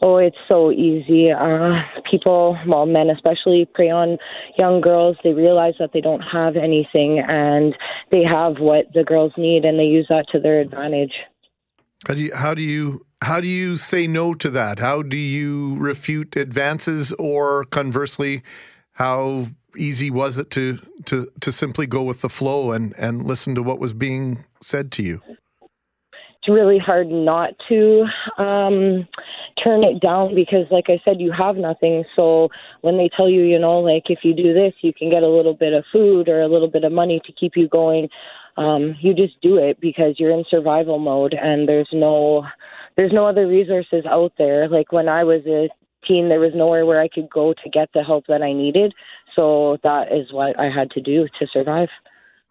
Oh, it's so easy. Uh, people, well, men especially, prey on young girls. They realize that they don't have anything and they have what the girls need and they use that to their advantage. How do you how do you how do you say no to that? How do you refute advances or conversely, how easy was it to to to simply go with the flow and and listen to what was being said to you? It's really hard not to um, turn it down because, like I said, you have nothing. So when they tell you, you know, like if you do this, you can get a little bit of food or a little bit of money to keep you going. Um, you just do it because you're in survival mode and there's no there's no other resources out there. Like when I was a teen, there was nowhere where I could go to get the help that I needed. So that is what I had to do to survive.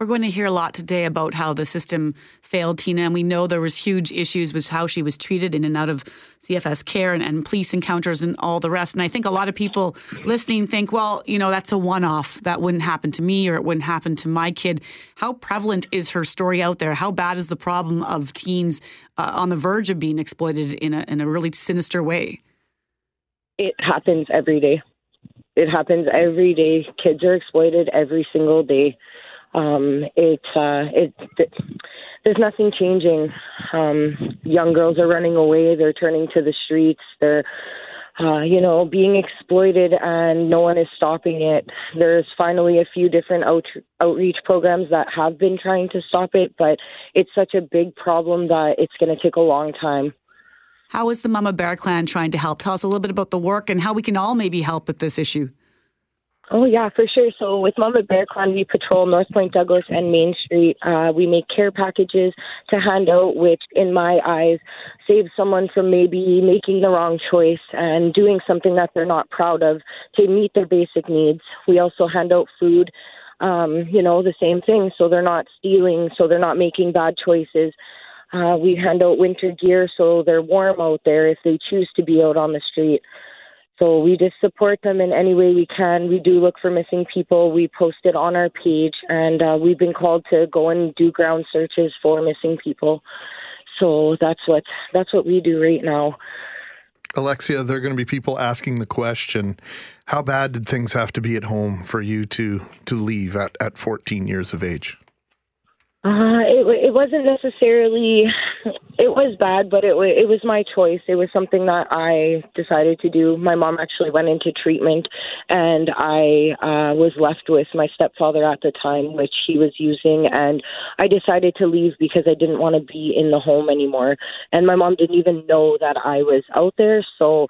We're going to hear a lot today about how the system failed Tina, and we know there was huge issues with how she was treated in and out of CFS care and, and police encounters and all the rest. And I think a lot of people listening think, well, you know, that's a one-off. That wouldn't happen to me, or it wouldn't happen to my kid. How prevalent is her story out there? How bad is the problem of teens uh, on the verge of being exploited in a in a really sinister way? It happens every day. It happens every day. Kids are exploited every single day um, it, uh, it, it, there's nothing changing. Um, young girls are running away. They're turning to the streets. They're, uh, you know, being exploited, and no one is stopping it. There's finally a few different out- outreach programs that have been trying to stop it, but it's such a big problem that it's going to take a long time. How is the Mama Bear Clan trying to help? Tell us a little bit about the work and how we can all maybe help with this issue. Oh yeah, for sure. So with Mama Bear Clan, we patrol North Point, Douglas, and Main Street. Uh, we make care packages to hand out, which, in my eyes, saves someone from maybe making the wrong choice and doing something that they're not proud of to meet their basic needs. We also hand out food. Um, you know, the same thing. So they're not stealing. So they're not making bad choices. Uh, we hand out winter gear so they're warm out there if they choose to be out on the street. So we just support them in any way we can. We do look for missing people. We post it on our page, and uh, we've been called to go and do ground searches for missing people. So that's what that's what we do right now. Alexia, there are going to be people asking the question: How bad did things have to be at home for you to to leave at at 14 years of age? Uh, it it wasn't necessarily it was bad, but it it was my choice. It was something that I decided to do. My mom actually went into treatment, and I uh, was left with my stepfather at the time, which he was using, and I decided to leave because I didn't want to be in the home anymore. And my mom didn't even know that I was out there, so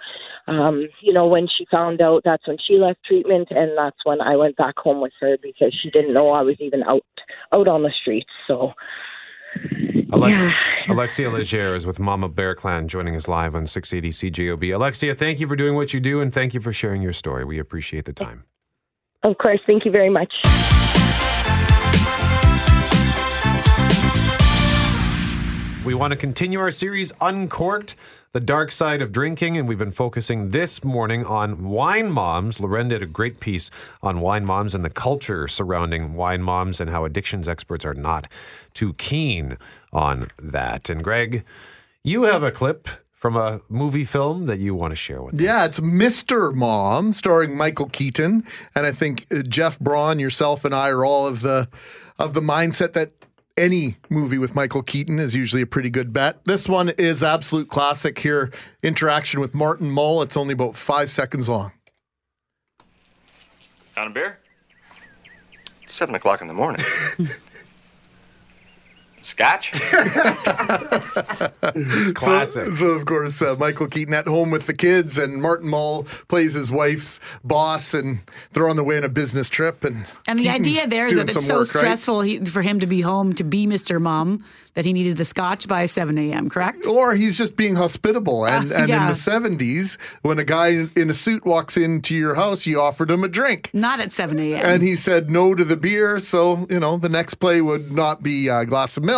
um, you know, when she found out, that's when she left treatment, and that's when I went back home with her because she didn't know I was even out out on the streets. So. Alexia, yeah. Alexia Legere is with Mama Bear Clan joining us live on 680 CJOB. Alexia, thank you for doing what you do and thank you for sharing your story. We appreciate the time. Of course. Thank you very much. We want to continue our series Uncorked, the dark side of drinking, and we've been focusing this morning on wine moms. Loren did a great piece on wine moms and the culture surrounding wine moms and how addictions experts are not too keen on that. And Greg, you have a clip from a movie film that you want to share with us. Yeah, it's Mr. Mom, starring Michael Keaton, and I think uh, Jeff Braun, yourself, and I are all of the of the mindset that any movie with Michael Keaton is usually a pretty good bet. This one is absolute classic here. Interaction with Martin Mull. It's only about five seconds long. On a beer? Seven o'clock in the morning. Scotch? So, so of course, uh, Michael Keaton at home with the kids, and Martin Mull plays his wife's boss, and they're on their way on a business trip. And And the Keaton's idea there is that it's so work, right? stressful he, for him to be home to be Mr. Mom that he needed the scotch by 7 a.m., correct? Or he's just being hospitable. And, Uh, and yeah. in the 70s, when a guy in a suit walks into your house, you offered him a drink. Not at 7 a.m. And he said no to the beer. So, you know, the next play would not be a glass of milk,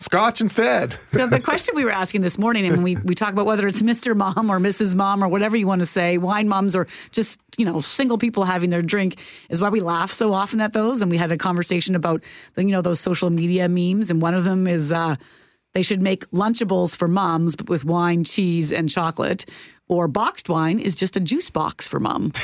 scotch instead. So the question we were asking this morning, and when we, we talk about whether it's Mr. Mom or Mrs. Mom or whatever you want to say, wine moms or just, you know, single people having their drink is why we laugh so often at those. And we had a conversation about, the, you know, those social media memes. And one of them is uh, they should make Lunchables for moms, but with wine, cheese, and chocolate. Or boxed wine is just a juice box for mom.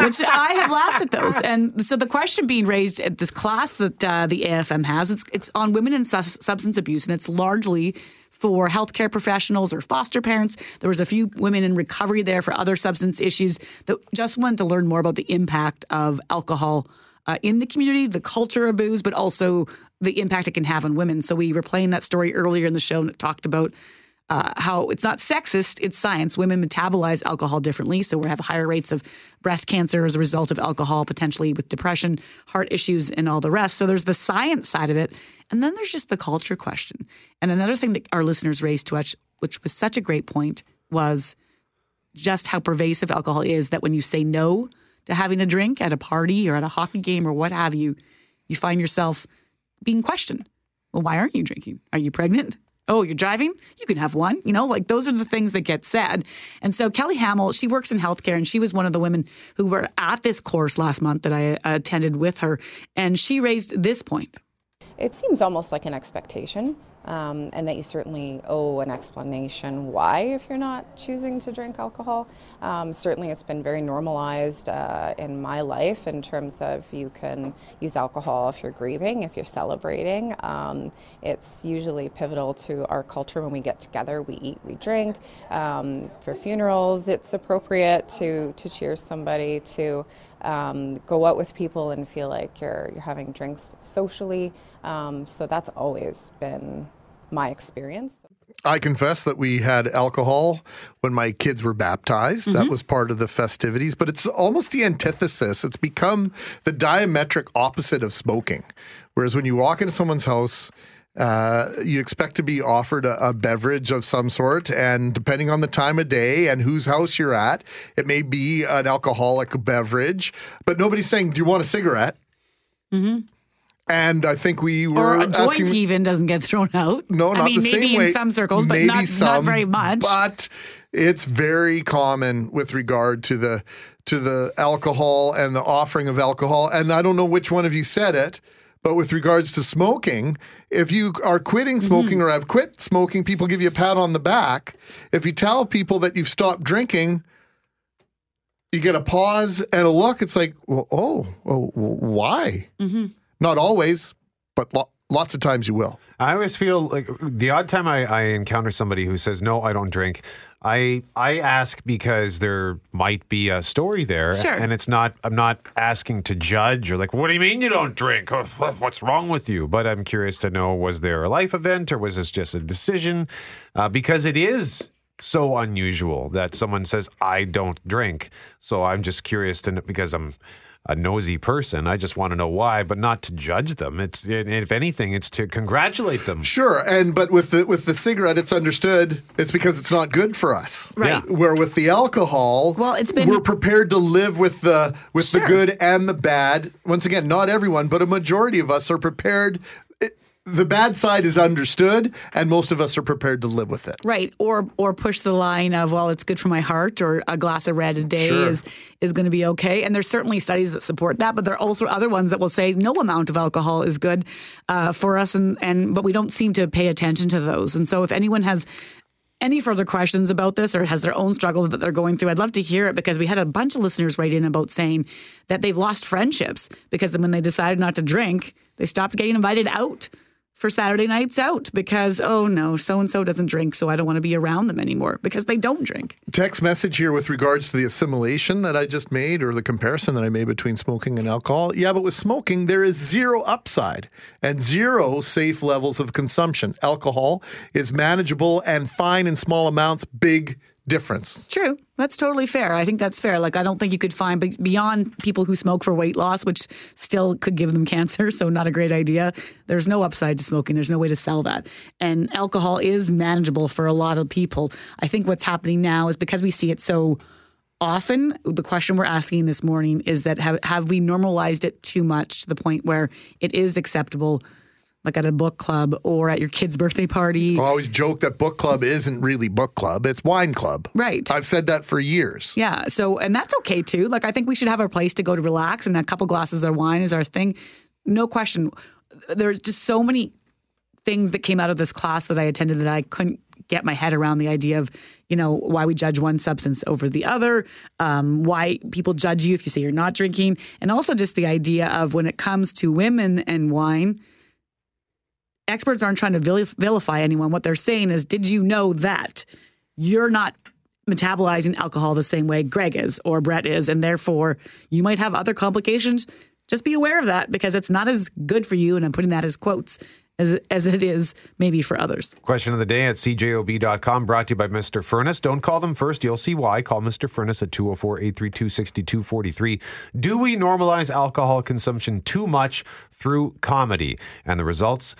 Which I have laughed at those, and so the question being raised at this class that uh, the AFM has, it's it's on women and substance abuse, and it's largely for healthcare professionals or foster parents. There was a few women in recovery there for other substance issues that just wanted to learn more about the impact of alcohol uh, in the community, the culture of booze, but also the impact it can have on women. So we were playing that story earlier in the show and it talked about uh, how it's not sexist, it's science. Women metabolize alcohol differently, so we have higher rates of breast cancer as a result of alcohol, potentially with depression, heart issues, and all the rest. So there's the science side of it, and then there's just the culture question. And another thing that our listeners raised to us, which was such a great point, was just how pervasive alcohol is. That when you say no to having a drink at a party or at a hockey game or what have you, you find yourself being questioned. Well, why aren't you drinking? Are you pregnant? Oh, you're driving? You can have one. You know, like those are the things that get said. And so Kelly Hamill, she works in healthcare and she was one of the women who were at this course last month that I attended with her. And she raised this point. It seems almost like an expectation, um, and that you certainly owe an explanation why if you're not choosing to drink alcohol. Um, certainly, it's been very normalized uh, in my life in terms of you can use alcohol if you're grieving, if you're celebrating. Um, it's usually pivotal to our culture when we get together. We eat, we drink. Um, for funerals, it's appropriate to to cheer somebody to um, go out with people and feel like you're you're having drinks socially. Um, so that's always been my experience. I confess that we had alcohol when my kids were baptized. That was part of the festivities, but it's almost the antithesis. It's become the diametric opposite of smoking. Whereas when you walk into someone's house, uh, you expect to be offered a, a beverage of some sort, and depending on the time of day and whose house you're at, it may be an alcoholic beverage. But nobody's saying, "Do you want a cigarette?" Mm-hmm. And I think we were Or a joint asking, even doesn't get thrown out. no, I not mean, the maybe same way. in some circles, but not, not very much. But it's very common with regard to the to the alcohol and the offering of alcohol. And I don't know which one of you said it, but with regards to smoking, if you are quitting Mm-hmm. smoking or have quit smoking, people give you a pat on the back. If you tell people that you've stopped drinking, you get a pause and a look. It's like, well, oh, oh why? Mm-hmm. Not always, but lo- lots of times you will. I always feel like the odd time I, I encounter somebody who says, No, I don't drink. I I ask because there might be a story there, Sure. and it's not. I'm not asking to judge or like, what do you mean you don't drink? Oh, What's wrong with you? But I'm curious to know: was there a life event, or was this just a decision? Uh, because it is so unusual that someone says I don't drink. So I'm just curious to know because I'm a nosy person. I just want to know why, but not to judge them. It's if anything, it's to congratulate them. Sure, and but with the with the cigarette, it's understood. It's because it's not good for us. Right. Yeah. Where with the alcohol, Well, it's been- we're prepared to live with the with Sure. the good and the bad. Once again, not everyone, but a majority of us are prepared. The bad side is understood, and most of us are prepared to live with it. Right, or or push the line of well, it's good for my heart, or a glass of red a day Sure. is is going to be okay. And there's certainly studies that support that, but there are also other ones that will say no amount of alcohol is good uh, for us, and and but we don't seem to pay attention to those. And so if anyone has any further questions about this or has their own struggle that they're going through, I'd love to hear it because we had a bunch of listeners write in about saying that they've lost friendships because when they decided not to drink, they stopped getting invited out for Saturday nights out because, oh no, so and so doesn't drink, so I don't want to be around them anymore because they don't drink. Text message here with regards to the assimilation that I just made or the comparison that I made between smoking and alcohol. Yeah, but with smoking, there is zero upside and zero safe levels of consumption. Alcohol is manageable and fine in small amounts, big difference. It's true. That's totally fair. I think that's fair. Like, I don't think you could find, beyond people who smoke for weight loss, which still could give them cancer, so not a great idea. There's no upside to smoking. There's no way to sell that. And alcohol is manageable for a lot of people. I think what's happening now is because we see it so often, the question we're asking this morning is that have, have we normalized it too much to the point where it is acceptable? Like at a book club or at your kid's birthday party. I always joke that book club isn't really book club, it's wine club. Right. I've said that for years. Yeah. So, and that's okay too. Like, I think we should have our place to go to relax, and a couple glasses of wine is our thing. No question. There's just so many things that came out of this class that I attended that I couldn't get my head around the idea of, you know, why we judge one substance over the other, um, why people judge you if you say you're not drinking, and also just the idea of when it comes to women and wine experts aren't trying to vilify anyone. What they're saying is, did you know that you're not metabolizing alcohol the same way Greg is or Brett is, and therefore you might have other complications? Just be aware of that because it's not as good for you, and I'm putting that as quotes. As, as it is maybe for others. Question of the day at cjob.com brought to you by Mr. Furnace. Don't call them first. You'll see why. Call Mr. Furnace at 204 832 6243. Do we normalize alcohol consumption too much through comedy? And the results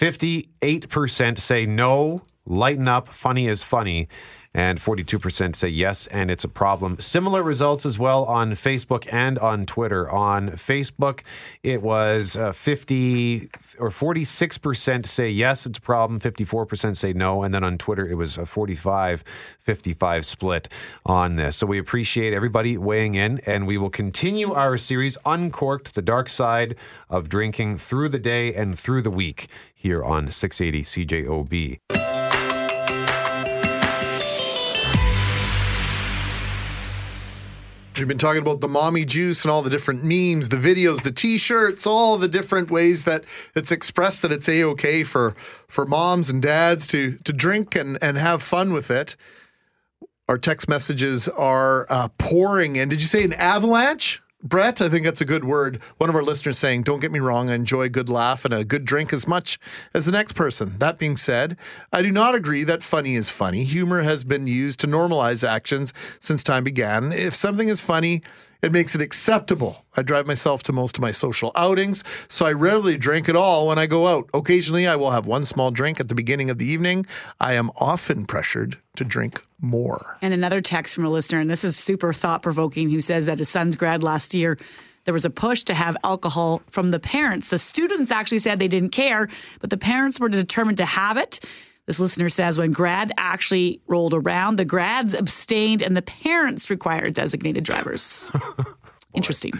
58% say no, lighten up, funny is funny. And 42% say yes, and it's a problem. Similar results as well on Facebook and on Twitter. On Facebook, it was uh, 50 or 46% say yes, it's a problem. 54% say no. And then on Twitter, it was a 45 55 split on this. So we appreciate everybody weighing in, and we will continue our series, Uncorked the Dark Side of Drinking, through the day and through the week here on 680 CJOB. We've been talking about the mommy juice and all the different memes, the videos, the t-shirts, all the different ways that it's expressed that it's a-okay for for moms and dads to to drink and and have fun with it. Our text messages are uh, pouring in. Did you say an avalanche? Brett, I think that's a good word. One of our listeners saying, Don't get me wrong, I enjoy a good laugh and a good drink as much as the next person. That being said, I do not agree that funny is funny. Humor has been used to normalize actions since time began. If something is funny, it makes it acceptable. I drive myself to most of my social outings, so I rarely drink at all when I go out. Occasionally, I will have one small drink at the beginning of the evening. I am often pressured to drink more. And another text from a listener, and this is super thought provoking, who says that his son's grad last year there was a push to have alcohol from the parents. The students actually said they didn't care, but the parents were determined to have it. This listener says when grad actually rolled around, the grads abstained and the parents required designated drivers. Interesting.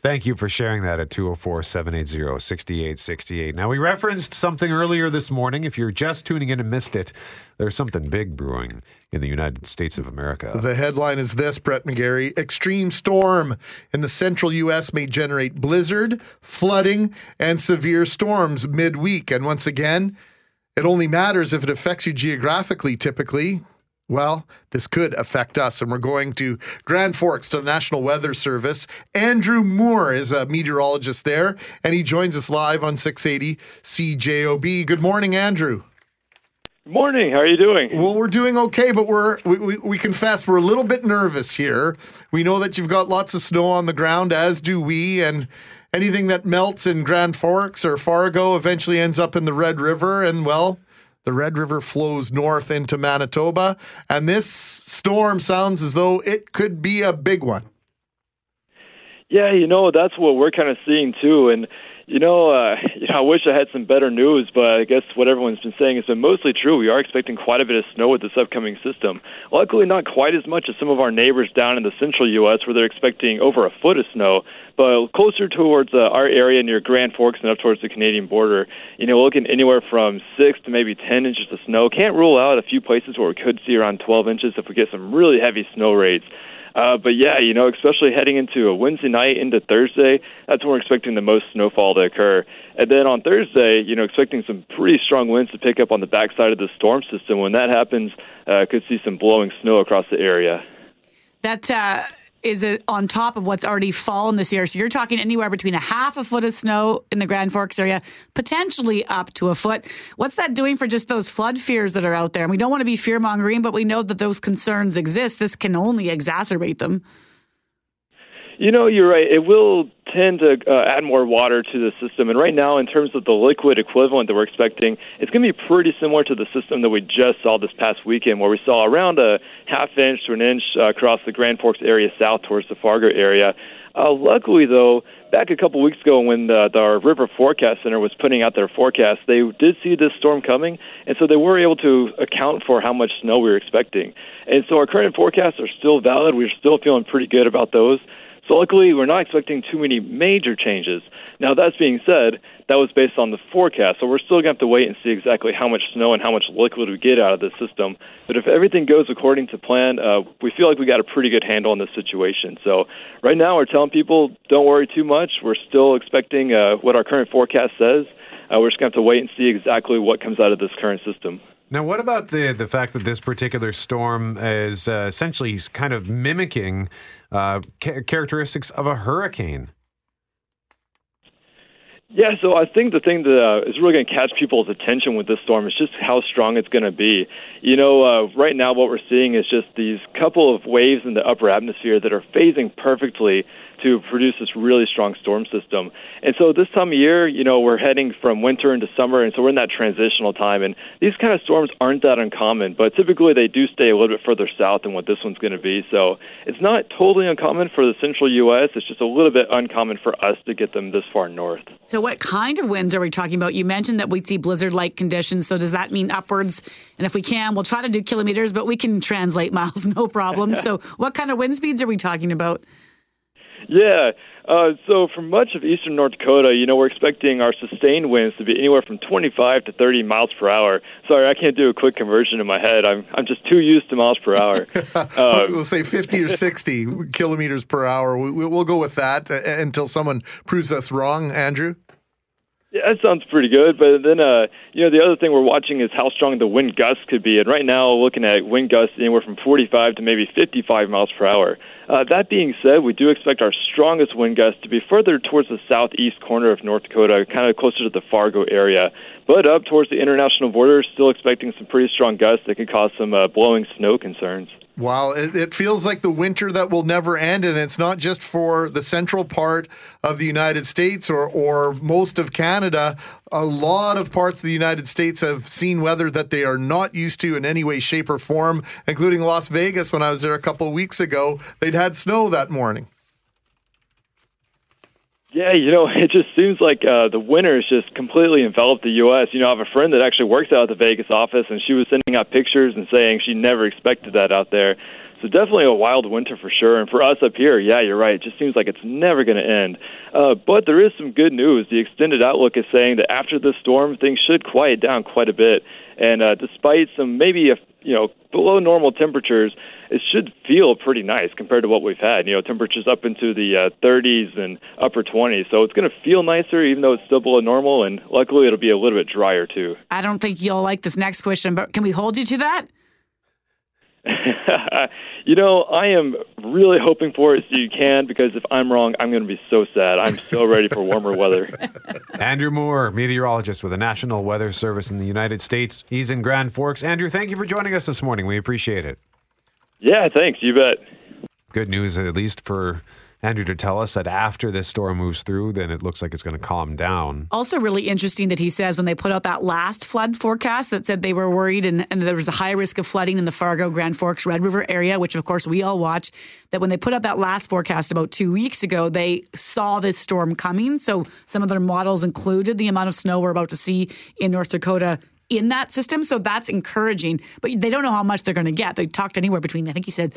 Thank you for sharing that at 204 780 6868. Now, we referenced something earlier this morning. If you're just tuning in and missed it, there's something big brewing in the United States of America. The headline is this Brett McGarry Extreme storm in the central U.S. may generate blizzard, flooding, and severe storms midweek. And once again, it only matters if it affects you geographically, typically. Well, this could affect us, and we're going to Grand Forks to the National Weather Service. Andrew Moore is a meteorologist there, and he joins us live on 680 CJOB. Good morning, Andrew. Good morning. How are you doing? Well, we're doing okay, but we're we, we, we confess we're a little bit nervous here. We know that you've got lots of snow on the ground, as do we, and anything that melts in Grand Forks or Fargo eventually ends up in the Red River, and well, the Red River flows north into Manitoba, and this storm sounds as though it could be a big one. Yeah, you know, that's what we're kind of seeing too. And, You know, uh, you know, I wish I had some better news, but I guess what everyone's been saying has been mostly true. We are expecting quite a bit of snow with this upcoming system. Luckily, not quite as much as some of our neighbors down in the central U.S., where they're expecting over a foot of snow. But closer towards uh, our area near Grand Forks and up towards the Canadian border, you know, looking anywhere from six to maybe ten inches of snow. Can't rule out a few places where we could see around 12 inches if we get some really heavy snow rates. Uh, but yeah, you know, especially heading into a Wednesday night into Thursday, that's when we're expecting the most snowfall to occur. And then on Thursday, you know, expecting some pretty strong winds to pick up on the backside of the storm system. When that happens, uh, could see some blowing snow across the area. That's. uh, is it on top of what's already fallen this year. So you're talking anywhere between a half a foot of snow in the Grand Forks area, potentially up to a foot. What's that doing for just those flood fears that are out there? And we don't want to be fear mongering, but we know that those concerns exist. This can only exacerbate them. You know, you're right. It will tend to uh, add more water to the system. And right now, in terms of the liquid equivalent that we're expecting, it's going to be pretty similar to the system that we just saw this past weekend, where we saw around a half inch to an inch uh, across the Grand Forks area south towards the Fargo area. Uh, luckily, though, back a couple weeks ago when the, the our River Forecast Center was putting out their forecast, they did see this storm coming, and so they were able to account for how much snow we were expecting. And so our current forecasts are still valid. We're still feeling pretty good about those. So luckily, we're not expecting too many major changes. Now, that being said, that was based on the forecast, so we're still going to have to wait and see exactly how much snow and how much liquid we get out of the system. But if everything goes according to plan, uh, we feel like we got a pretty good handle on this situation. So right now, we're telling people don't worry too much. We're still expecting uh, what our current forecast says. Uh, we're just going to have to wait and see exactly what comes out of this current system. Now, what about the the fact that this particular storm is uh, essentially kind of mimicking uh, ca- characteristics of a hurricane? Yeah, so I think the thing that uh, is really going to catch people's attention with this storm is just how strong it's going to be. You know, uh, right now what we're seeing is just these couple of waves in the upper atmosphere that are phasing perfectly to produce this really strong storm system. And so this time of year, you know, we're heading from winter into summer, and so we're in that transitional time. And these kind of storms aren't that uncommon, but typically they do stay a little bit further south than what this one's going to be. So it's not totally uncommon for the central U.S. It's just a little bit uncommon for us to get them this far north. So what kind of winds are we talking about? You mentioned that we'd see blizzard-like conditions. So does that mean upwards? And if we can, we'll try to do kilometers, but we can translate miles, no problem. so what kind of wind speeds are we talking about? Yeah. Uh, so for much of eastern North Dakota, you know, we're expecting our sustained winds to be anywhere from 25 to 30 miles per hour. Sorry, I can't do a quick conversion in my head. I'm I'm just too used to miles per hour. Uh, we'll say 50 or 60 kilometers per hour. We, we'll go with that uh, until someone proves us wrong, Andrew. Yeah, that sounds pretty good. But then, uh, you know, the other thing we're watching is how strong the wind gusts could be. And right now, looking at wind gusts anywhere from 45 to maybe 55 miles per hour. Uh, that being said, we do expect our strongest wind gusts to be further towards the southeast corner of North Dakota, kind of closer to the Fargo area. But up towards the international border, still expecting some pretty strong gusts that could cause some uh, blowing snow concerns. Wow, it, it, feels like the winter that will never end, and it's not just for the central part of the United States or, or most of Canada. A lot of parts of the United States have seen weather that they are not used to in any way, shape, or form, including Las Vegas. When I was there a couple of weeks ago, they'd had snow that morning. Yeah, you know, it just seems like uh, the winter has just completely enveloped the U.S. You know, I have a friend that actually works out at the Vegas office, and she was sending out pictures and saying she never expected that out there. So definitely a wild winter for sure. And for us up here, yeah, you're right. It just seems like it's never going to end. Uh, but there is some good news. The extended outlook is saying that after this storm, things should quiet down quite a bit. And uh, despite some maybe a, you know below normal temperatures, it should feel pretty nice compared to what we've had. You know, temperatures up into the uh, 30s and upper 20s. So it's going to feel nicer, even though it's still below normal. And luckily, it'll be a little bit drier too. I don't think you'll like this next question, but can we hold you to that? you know, I am really hoping for it so you can because if I'm wrong, I'm going to be so sad. I'm so ready for warmer weather. Andrew Moore, meteorologist with the National Weather Service in the United States. He's in Grand Forks. Andrew, thank you for joining us this morning. We appreciate it. Yeah, thanks. You bet. Good news, at least for Andrew to tell us that after this storm moves through, then it looks like it's going to calm down. Also, really interesting that he says when they put out that last flood forecast that said they were worried and, and there was a high risk of flooding in the Fargo, Grand Forks, Red River area, which of course we all watch, that when they put out that last forecast about two weeks ago, they saw this storm coming. So some of their models included the amount of snow we're about to see in North Dakota in that system. So that's encouraging, but they don't know how much they're going to get. They talked anywhere between, I think he said,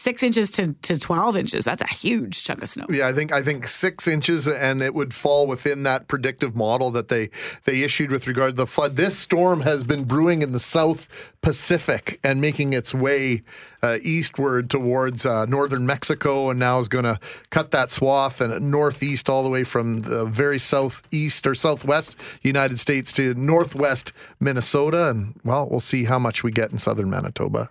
six inches to, to 12 inches. That's a huge chunk of snow. Yeah, I think I think six inches, and it would fall within that predictive model that they they issued with regard to the flood. This storm has been brewing in the South Pacific and making its way uh, eastward towards uh, northern Mexico, and now is going to cut that swath and northeast all the way from the very southeast or southwest United States to northwest Minnesota, and well, we'll see how much we get in southern Manitoba.